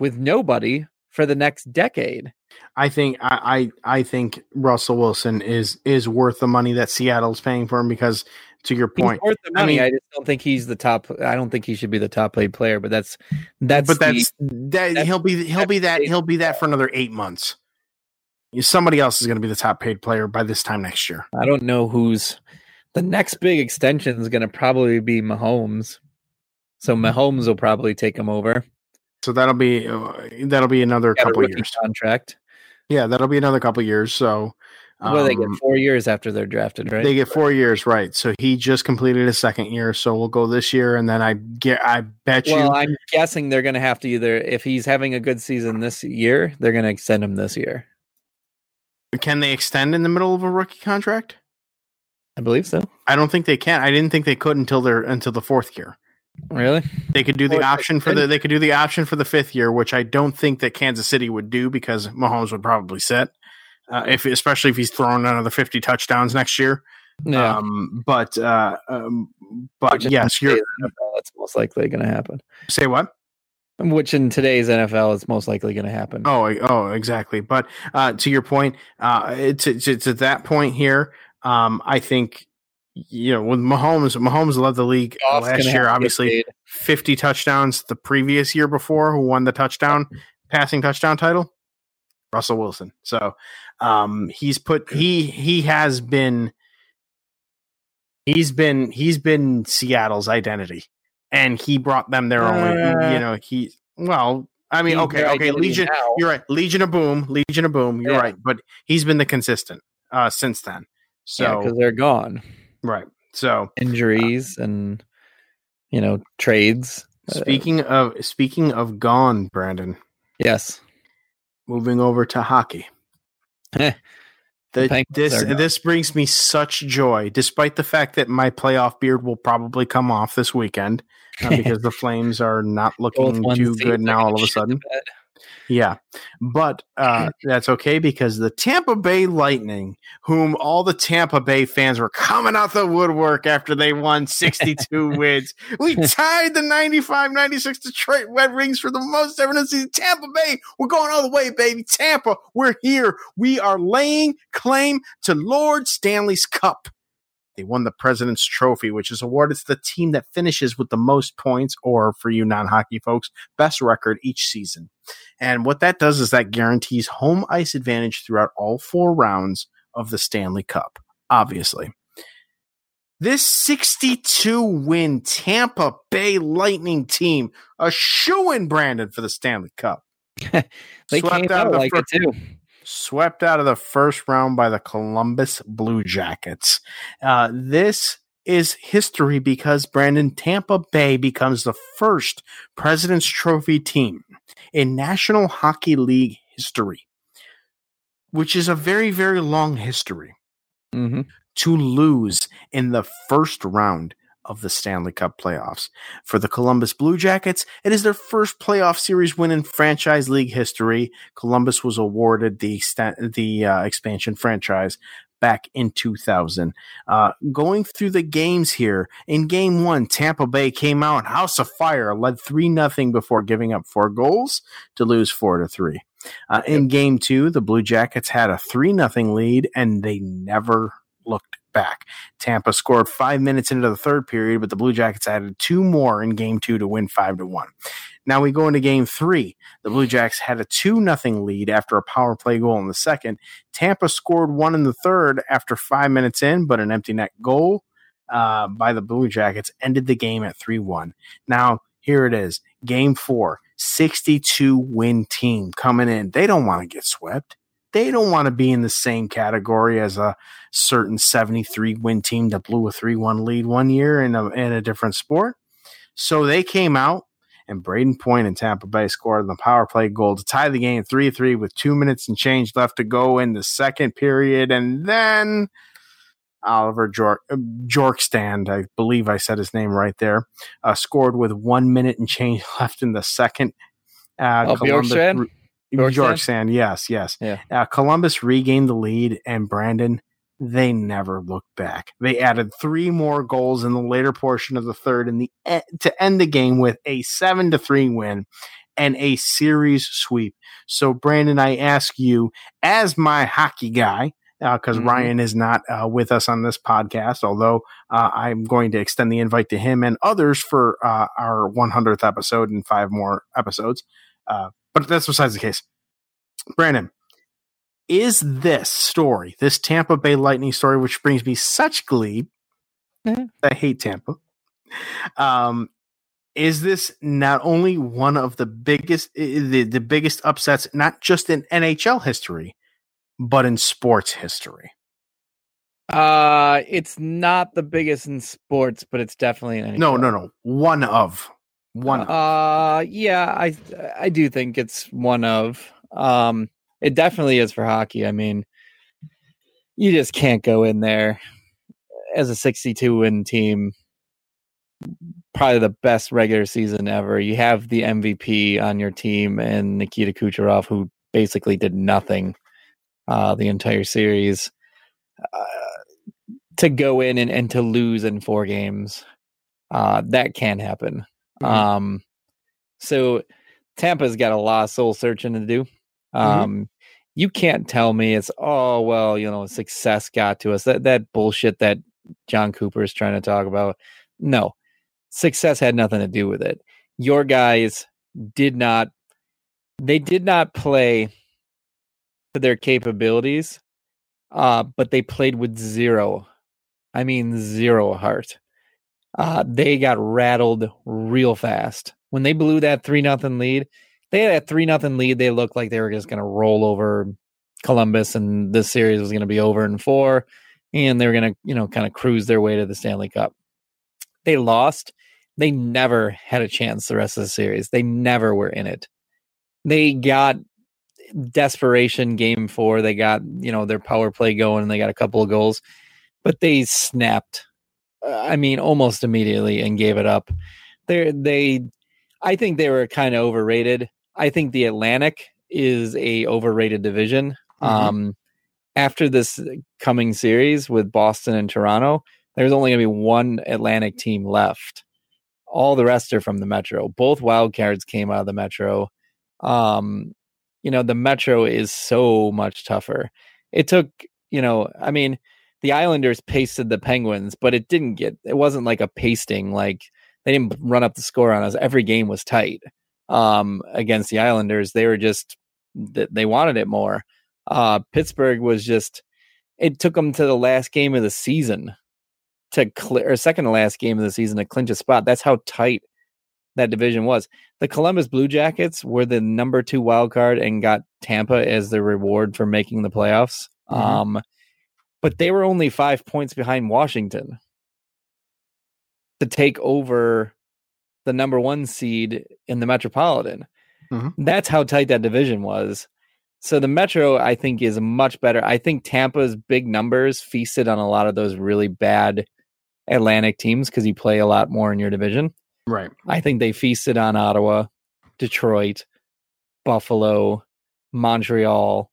with nobody for the next decade. I think I, I I think Russell Wilson is is worth the money that Seattle's paying for him because to your He's point, worth the I money. I, mean- just don't think he's the top. I don't think he should be the top paid player. But that's that's but the- that's that that's- he'll be he'll be that he'll be that for another eight months. Somebody else is going to be the top paid player by this time next year. I don't know who's the next big extension is going to probably be Mahomes. So. Mahomes will probably take him over. So that'll be uh, that'll be another couple years. contract. Yeah, that'll be another couple years. So what do they get? um, Four years after they're drafted, right? They get four years, right? So he just completed his second year. So we'll go this year, and then I get I bet well, you I'm guessing they're going to have to either, if he's having a good season this year, they're going to extend him this year. can they extend in the middle of a rookie contract? I believe so. I don't think they can. I didn't think they could until they're until the fourth year. Really? They could do the option for the they could do the option for the fifth year, which I don't think that Kansas City would do because Mahomes would probably sit. Uh, if especially if he's throwing another fifty touchdowns next year. Yeah. Um, but uh, um, but Which yes, you're NFL, that's most likely going to happen. say what? Which in today's NFL is most likely going to happen. Oh, oh, exactly. But uh, to your point, uh, it's, it's it's at that point here. Um, I think you know with Mahomes, Mahomes led the league uh, Goff's last year. Obviously, fifty touchdowns the previous year before. Who won the touchdown passing touchdown title? Russell Wilson. So um, he's put he he has been he's been he's been Seattle's identity, and he brought them their only. Uh, You know he well. I mean, okay, okay, Legion. now. You're right. Legion of Boom. Legion of Boom. You're Yeah. right. But he's been the consistent uh since then. So because they're gone. Right. So Injuries and you know trades. Uh, speaking of speaking of gone, Brandon, yes. moving over to hockey. Eh, The- this this brings me such joy, despite the fact that my playoff beard will probably come off this weekend uh, because the Flames are not looking too good now. All of a sudden. Yeah, but uh, that's okay because the Tampa Bay Lightning, whom all the Tampa Bay fans were coming out the woodwork after they won 62 wins, we tied the 95 96 Detroit Red Wings for the most ever in the season. Tampa Bay, we're going all the way, baby. Tampa, we're here. We are laying claim to Lord Stanley's Cup. They won the President's Trophy, which is awarded to the team that finishes with the most points, or for you non hockey folks, best record each season. And what that does is that guarantees home ice advantage throughout all four rounds of the Stanley Cup, obviously. This 62 win Tampa Bay Lightning team, a shoe in Brandon for the Stanley Cup. They Swept came out out of the like fir- it too. Swept out of the first round by the Columbus Blue Jackets. Uh, this is history because Brandon Tampa Bay becomes the first President's Trophy team in National Hockey League history, which is a very, very long history mm-hmm. to lose in the first round of the Stanley Cup playoffs. For the Columbus Blue Jackets, it is their first playoff series win in franchise league history. Columbus was awarded the the uh, expansion franchise back in 2000. Uh, going through the games here, in game one, Tampa Bay came out House of Fire, led 3 nothing before giving up four goals to lose 4 to 3. Uh, in game two, the Blue Jackets had a 3 nothing lead and they never looked back. Tampa scored five minutes into the third period, but the Blue Jackets added two more in game two to win five to one. Now we go into game three. The Blue Jackets had a two nothing lead after a power play goal in the second. Tampa scored one in the third after five minutes in, but an empty net goal uh, by the Blue Jackets ended the game at 3 1. Now, here it is. Game four, 62 win team coming in. They don't want to get swept. They don't want to be in the same category as a certain 73 win team that blew a 3 1 lead one year in a, in a different sport. So they came out, and Brayden Point and Tampa Bay scored on the power play goal to tie the game 3 3 with two minutes and change left to go in the second period. And then Oliver Jork, uh, Jorkstand, I believe I said his name right there, uh, scored with one minute and change left in the second Uh, Oh, Bjorkstrand? re- Bjorkstrand? Bjorkstrand, yes, yes. Yeah. Uh, Columbus regained the lead, and Brandon, they never looked back. They added three more goals in the later portion of the third, in the e- to end the game with a seven to three win and a series sweep. So, Brandon, I ask you, as my hockey guy, because Mhm. Ryan is not uh, with us on this podcast, although uh, I'm going to extend the invite to him and others for uh, our 100th episode and five more episodes. But that's besides the case. Brandon, is this story, this Tampa Bay Lightning story, which brings me such glee? Mhm. I hate Tampa. Um, is this not only one of the biggest, the, the biggest upsets, not just in NHL history, but in sports history? Uh, it's not the biggest in sports, but it's definitely an No, no, no. One of. One of. Uh, yeah, I I do think it's one of. Um, it definitely is for hockey. I mean, you just can't go in there as a 62 win team. Probably the best regular season ever. You have the MVP on your team and Nikita Kucherov, who basically did nothing uh, the entire series. Uh, to go in and, and to lose in four games, uh, that can happen. Mhm. Um, so Tampa's got a lot of soul searching to do. Um, you can't tell me it's oh well, you know, success got to us. That that bullshit that Jon Cooper is trying to talk about. No, success had nothing to do with it. Your guys did not. They did not play to their capabilities, uh, but they played with zero. I mean, zero heart uh, they got rattled real fast when they blew that three nothing lead. They had a three nothing lead. They looked like they were just going to roll over Columbus, and this series was going to be over in four, and they were going to you know kind of cruise their way to the Stanley Cup. They lost. They never had a chance the rest of the series. They never were in it. They got desperation game four. They got you know their power play going, and they got a couple of goals, but they snapped I mean, almost immediately and gave it up. They they, I think they were kind of overrated. I think the Atlantic is a overrated division. Mhm. Um, after this coming series with Boston and Toronto, there's only going to be one Atlantic team left. All the rest are from the Metro. Both wild cards came out of the Metro. Um, you know, the Metro is so much tougher. It took, you know, I mean, the Islanders pasted the Penguins, but it didn't get it wasn't like a pasting like they didn't run up the score on us. Every game was tight um against the Islanders. They were just th- they wanted it more. Uh Pittsburgh was just it took them to the last game of the season to clear or second to last game of the season to clinch a spot. That's how tight that division was. The Columbus Blue Jackets were the number 2 wild card and got Tampa as the reward for making the playoffs. Mhm. Um but they were only five points behind Washington to take over the number one seed in the Metropolitan. Mhm. That's how tight that division was. So the Metro, I think, is much better. I think Tampa's big numbers feasted on a lot of those really bad Atlantic teams because you play a lot more in your division. Right. I think they feasted on Ottawa, Detroit, Buffalo, Montreal.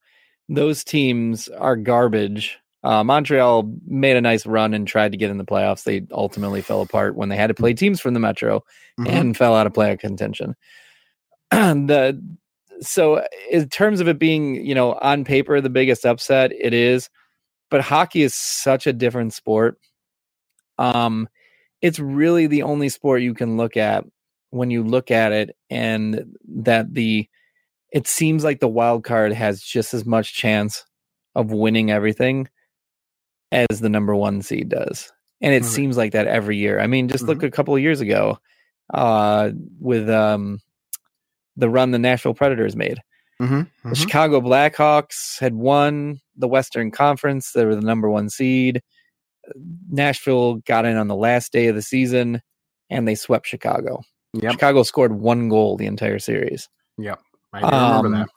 Those teams are garbage. Uh, Montreal made a nice run and tried to get in the playoffs. They ultimately fell apart when they had to play teams from the Metro Mhm. and fell out of playoff contention. the so in terms of it being, you know, on paper the biggest upset, it is, but hockey is such a different sport. Um, it's really the only sport you can look at when you look at it, and that the it seems like the wild card has just as much chance of winning everything as the number one seed does. And it Right. seems like that every year. I mean, just look a couple of years ago uh, with um, the run the Nashville Predators made. Mhm, The mhm. Chicago Blackhawks had won the Western Conference. They were the number one seed. Nashville got in on the last day of the season and they swept Chicago. Yep. Chicago scored one goal the entire series. Yep. I do remember Um, that.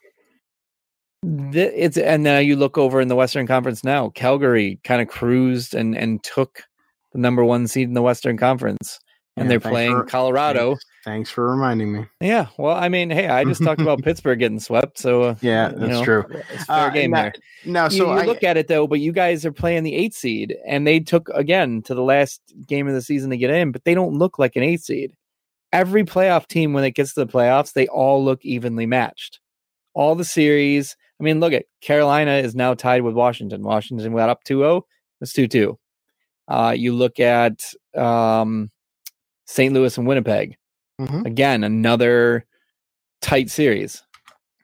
Th- it's and now you look over in the Western Conference now. Calgary kind of cruised and and took the number one seed in the Western Conference, and Yeah, they're playing for- Colorado. Thanks, Thanks for reminding me. Yeah. Well, I mean, hey, I just talked about Pittsburgh getting swept, so uh, Yeah, you that's know, true. It's fair Uh, game now- there. Now, You- so you, I, look at it though, but you guys are playing the eight seed, and they took again to the last game of the season to get in, but they don't look like an eight seed. Every playoff team, when it gets to the playoffs, they all look evenly matched. All the series. I mean, look at Carolina is now tied with Washington. Washington got up 2-0. It's 2-2. Uh, you look at um, St. Louis and Winnipeg. Mhm. Again, another tight series.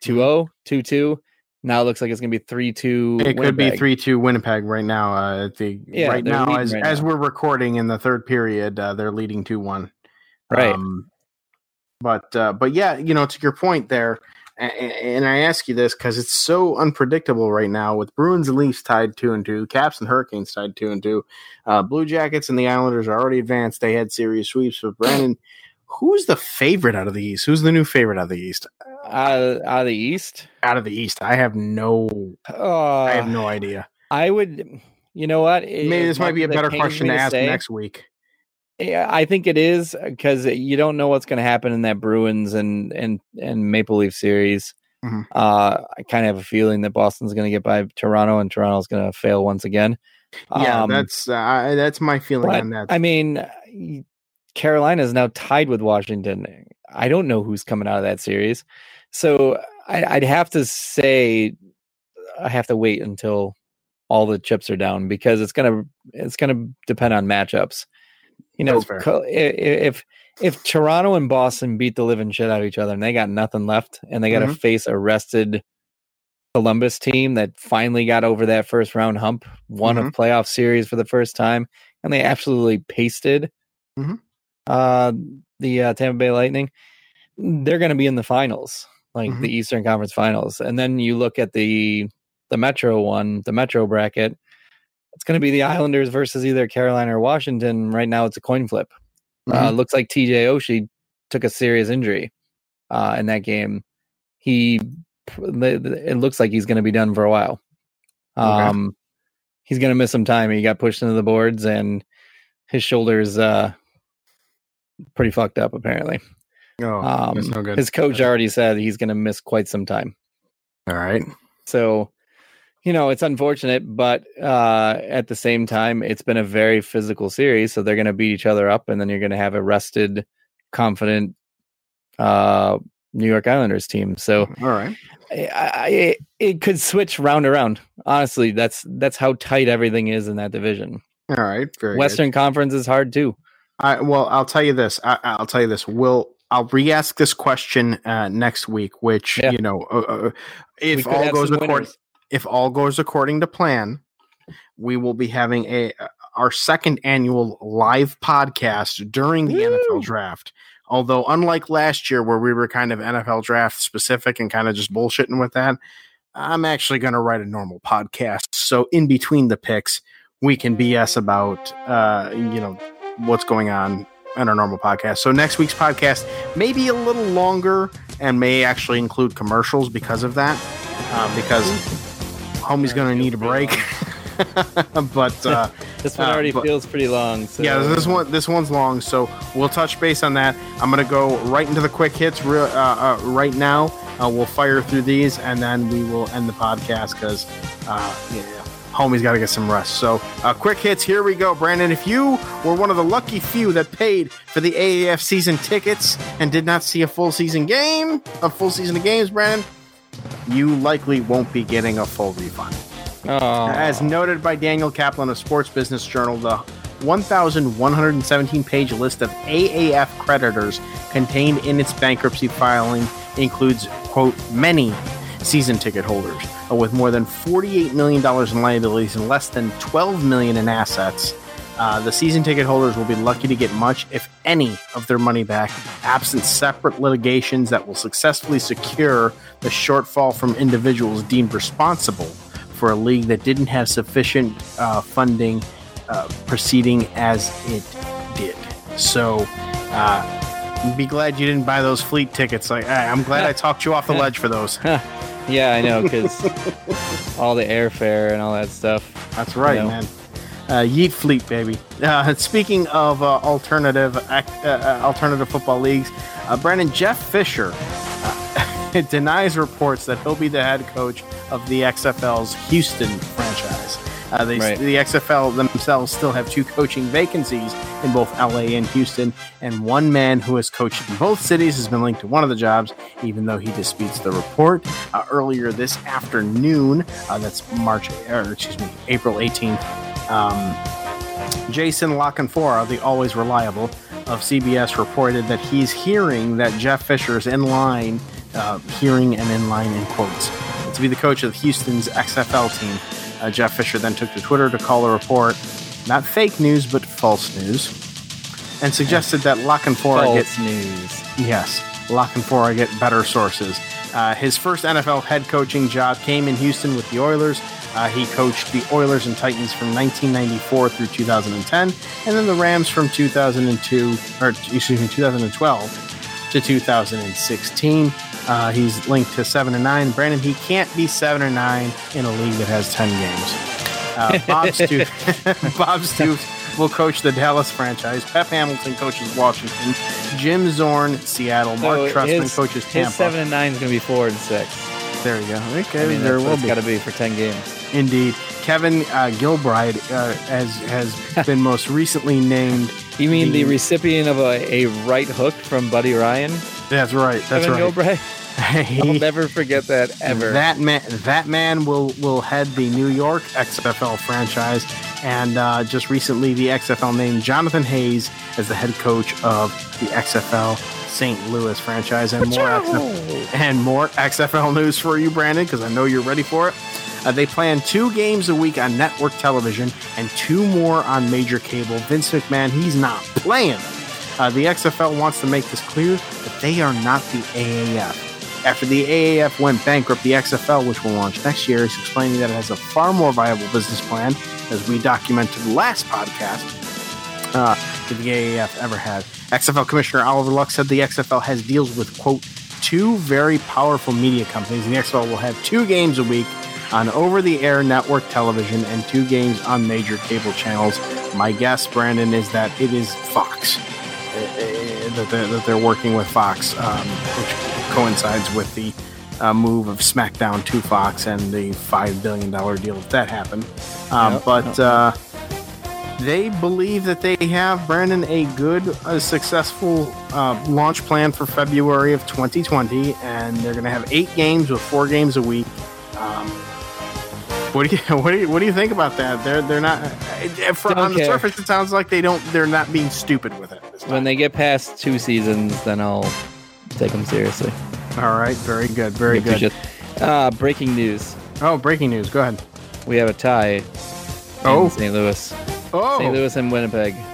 2-0, 2-2. Now it looks like it's going to be 3-2. it could be three two Winnipeg right now. Uh, at the Yeah, right now, as right as now. we're recording in the third period, uh, they're leading two one. Right. Um, but uh, but yeah, you know, to your point there, and I ask you this because it's so unpredictable right now with Bruins and Leafs tied two and two, Caps and Hurricanes tied two and two, uh, Blue Jackets and the Islanders are already advanced. They had series sweeps. But Brandon, who's the favorite out of the East? Who's the new favorite out of the East? out of, out of the East. Out of the East, I have no, Uh, I have no idea. I would. You know what? Maybe this might be a better question me to ask say, next week. Yeah, I think it is because you don't know what's going to happen in that Bruins and and and Maple Leaf series. Mhm. Uh, I kind of have a feeling that Boston's going to get by Toronto and Toronto's going to fail once again. Yeah, Um, that's uh, that's my feeling but, on that. I mean, Carolina is now tied with Washington. I don't know who's coming out of that series, so I, I'd have to say I have to wait until all the chips are down because it's gonna it's gonna depend on matchups. You know, co- i- i- if if Toronto and Boston beat the living shit out of each other and they got nothing left and they got to Mhm. face a rested Columbus team that finally got over that first round hump, won Mm-hmm. a playoff series for the first time, and they absolutely pasted Mhm. uh, the uh, Tampa Bay Lightning. They're going to be in the finals, like Mhm. the Eastern Conference Finals, and then you look at the the Metro one, the Metro bracket. It's going to be the Islanders versus either Carolina or Washington. Right now, it's a coin flip. Uh, Mhm. looks like TJ Oshie took a serious injury uh, in that game. He, it looks like he's going to be done for a while. Okay. Um, he's going to miss some time. He got pushed into the boards, and his shoulders uh, pretty fucked up. Apparently, oh, um, no good. his coach already said he's going to miss quite some time. All right. So, you know, it's unfortunate, but uh, at the same time, it's been a very physical series. So they're going to beat each other up, and then you're going to have a rested, confident uh, New York Islanders team. So All right. I, I, it could switch round around. Honestly, that's that's how tight everything is in that division. All right. Very good. Western Conference is hard too. I, well, I'll tell you this. I, I'll tell you this. We'll I'll re-ask this question uh, next week. Which Yeah. you know, uh, uh, if all goes according. If all goes according to plan, we will be having a our second annual live podcast during the Woo! NFL draft. Although, unlike last year where we were kind of NFL draft specific and kind of just bullshitting with that, I'm actually going to write a normal podcast. So, in between the picks, we can BS about, uh, you know, what's going on in our normal podcast. So, next week's podcast may be a little longer and may actually include commercials because of that, uh, because homie's going to need a break. but uh, This one uh, already but- feels pretty long. So yeah, this one this one's long, so we'll touch base on that. I'm gonna go right into the quick hits real, uh, uh, right now. Uh, we'll fire through these, and then we will end the podcast because uh, yeah, homie's got to get some rest. So, uh, quick hits. Here we go, Brandon. If you were one of the lucky few that paid for the AAF season tickets and did not see a full season game, a full season of games, Brandon, you likely won't be getting a full refund. Oh, As noted by Daniel Kaplan of Sports Business Journal, the 1,117 page list of AAF creditors contained in its bankruptcy filing includes, quote, many season ticket holders uh, with more than $48 million in liabilities and less than 12 million in assets. Uh, the season ticket holders will be lucky to get much, if any, of their money back, absent separate litigations that will successfully secure the shortfall from individuals deemed responsible for a league that didn't have sufficient uh, funding uh, proceeding as it did. So, uh, be glad you didn't buy those fleet tickets. Like, I'm glad I talked you off the ledge for those. yeah, I know because all the airfare and all that stuff. That's right, You know. man. Uh, Yeet Fleet, baby. Uh, speaking of uh, alternative uh, uh, alternative football leagues, uh, Brandon Jeff Fisher uh, denies reports that he'll be the head coach of the XFL's Houston franchise. Uh, they, Right. The XFL themselves still have two coaching vacancies in both LA and Houston, and one man who has coached in both cities has been linked to one of the jobs, even though he disputes the report. Uh, earlier this afternoon, uh, that's March, or excuse me, April 18th, um, Jason La Canfora, the always reliable of CBS, reported that he's hearing that Jeff Fisher is in line, uh, hearing and in line in quotes, to be the coach of Houston's XFL team. Uh, Jeff Fisher then took to Twitter to call the report not fake news, but false news, and suggested that La Canfora get news. Yes, La Canfora get better sources. Uh, his first NFL head coaching job came in Houston with the Oilers. Uh, he coached the Oilers and Titans from 1994 through 2010, and then the Rams from 2002, or excuse me, 2012 to 2016. Uh, he's linked to seven and nine. Brandon, he can't be seven or nine in a league that has 10 games. Uh, Bob Stoops, Bob Stoops will coach the Dallas franchise. Pep Hamilton coaches Washington. Jim Zorn, Seattle. Mark So Trestman his, coaches his seven and nine is going to be four and six. There you go. Okay, I mean, there that's will what it's be. got to be for ten games. Indeed. Kevin uh, Gilbride uh, has has been most recently named. You mean the The- recipient of a, a right hook from Buddy Ryan? That's right. That's Kevin right. Gilbride? I'll never forget that ever. That man, that man will will head the New York XFL franchise, and uh, just recently the XFL named Jonathan Hayes as the head coach of the XFL St. Louis franchise, and more XFL, and more XFL news for you, Brandon, because I know you're ready for it. Uh, they plan two games a week on network television and two more on major cable. Vince McMahon, he's not playing. Uh, the XFL wants to make this clear that they are not the AAF. After the AAF went bankrupt, the XFL, which will launch next year, is explaining that it has a far more viable business plan, as we documented last podcast, uh, that the AAF ever had. XFL Commissioner Oliver Luck said the XFL has deals with, quote, two very powerful media companies, and the XFL will have two games a week on over the air network television and two games on major cable channels. My guess, Brandon, is that it is Fox. uh, uh, That they're, that they're working with Fox, um, which coincides with the uh, move of SmackDown to Fox and the $5 billion deal if that happened. Um, Yep. but uh, they believe that they have, Brandon, a good, uh, successful uh, launch plan for February of 2020, and they're going to have eight games with four games a week. Um, what do you what do you what do you think about that? They're they're not uh, for, Don't on the surface. It sounds like they don't. They're not being stupid with it. when they get past two seasons, then I'll take them seriously. All right, very good, very good. just- uh, breaking news: Oh, breaking news. Go ahead. We have a tie. Oh. in St. Louis. Oh, St. Louis and Winnipeg.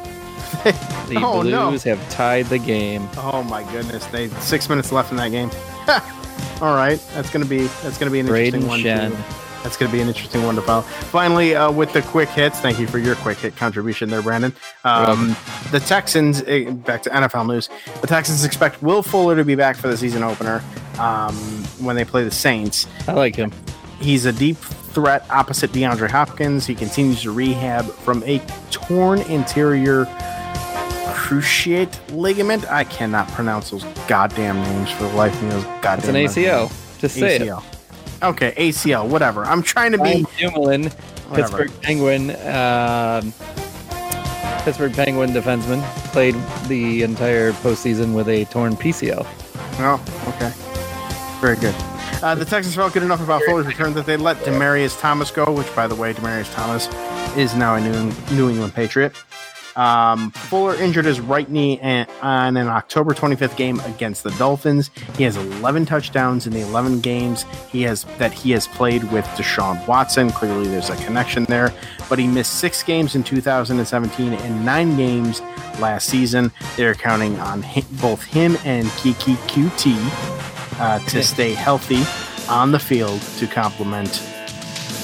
The Oh, no. Blues have tied the game. oh my goodness! They six minutes left in that game. All right, that's gonna be that's gonna be an interesting Brayden one. Schenn. To, that's gonna be an interesting one to follow. Finally, uh, with the quick hits. Thank you for your quick hit contribution there, Brandon. Um, the Texans. eh, Back to NFL news. The Texans expect Will Fuller to be back for the season opener um, when they play the Saints. I like him. He's a deep threat opposite DeAndre Hopkins. He continues to rehab from a torn interior cruciate ligament. I cannot pronounce those goddamn names for the life of me. Those goddamn It's an ACL. Just say it. Okay, ACL. Whatever. I'm trying to Ryan be. Dumoulin, Whatever. Pittsburgh Penguin, um Pittsburgh Penguin defenseman, played the entire postseason with a torn PCL. Oh, okay. Very good. Uh, the Texans felt good enough about Fuller's return that they let Demaryius Thomas go, which, by the way, Demaryius Thomas is now a New, England Patriot. Um, Fuller injured his right knee an- on an October 25th game against the Dolphins. He has 11 touchdowns in the 11 games he has that he has played with Deshaun Watson. Clearly, there's a connection there. But he missed six games in 2017 and nine games last season. They're counting on hi both him and Keke Coutee uh, to stay healthy on the field to complement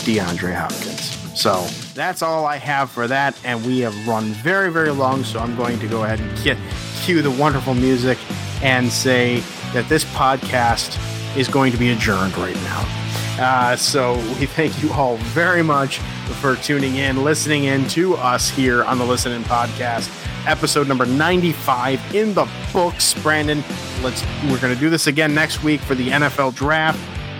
DeAndre Hopkins. So that's all I have for that, and we have run very, very long. So I'm going to go ahead and ki- cue the wonderful music and say that this podcast is going to be adjourned right now. Uh, so we thank you all very much for tuning in, listening in to us here on the Listen In Podcast, episode number 95 in the books. Brandon, let's we're going to do this again next week for the NFL draft.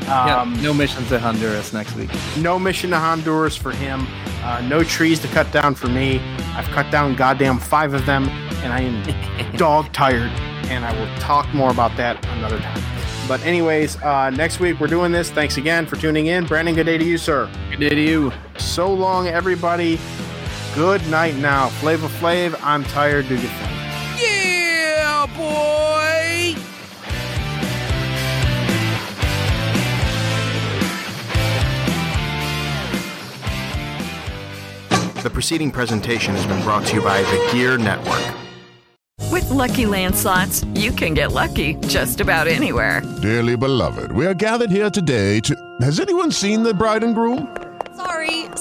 Um, yeah, no mission to Honduras next week. No mission to Honduras for him. Uh, no trees to cut down for me. I've cut down goddamn five of them, and I am dog tired. And I will talk more about that another time. But anyways, uh, next week we're doing this. Thanks again for tuning in. Brandon, good day to you, sir. Good day to you. So long, everybody. Good night now. Flavor Flav, I'm tired. Do your thing. Yeah, boy. The preceding presentation has been brought to you by the Gear Network. With Lucky Land slots, you can get lucky just about anywhere. Dearly beloved, we are gathered here today to. Has anyone seen the bride and groom? Sorry,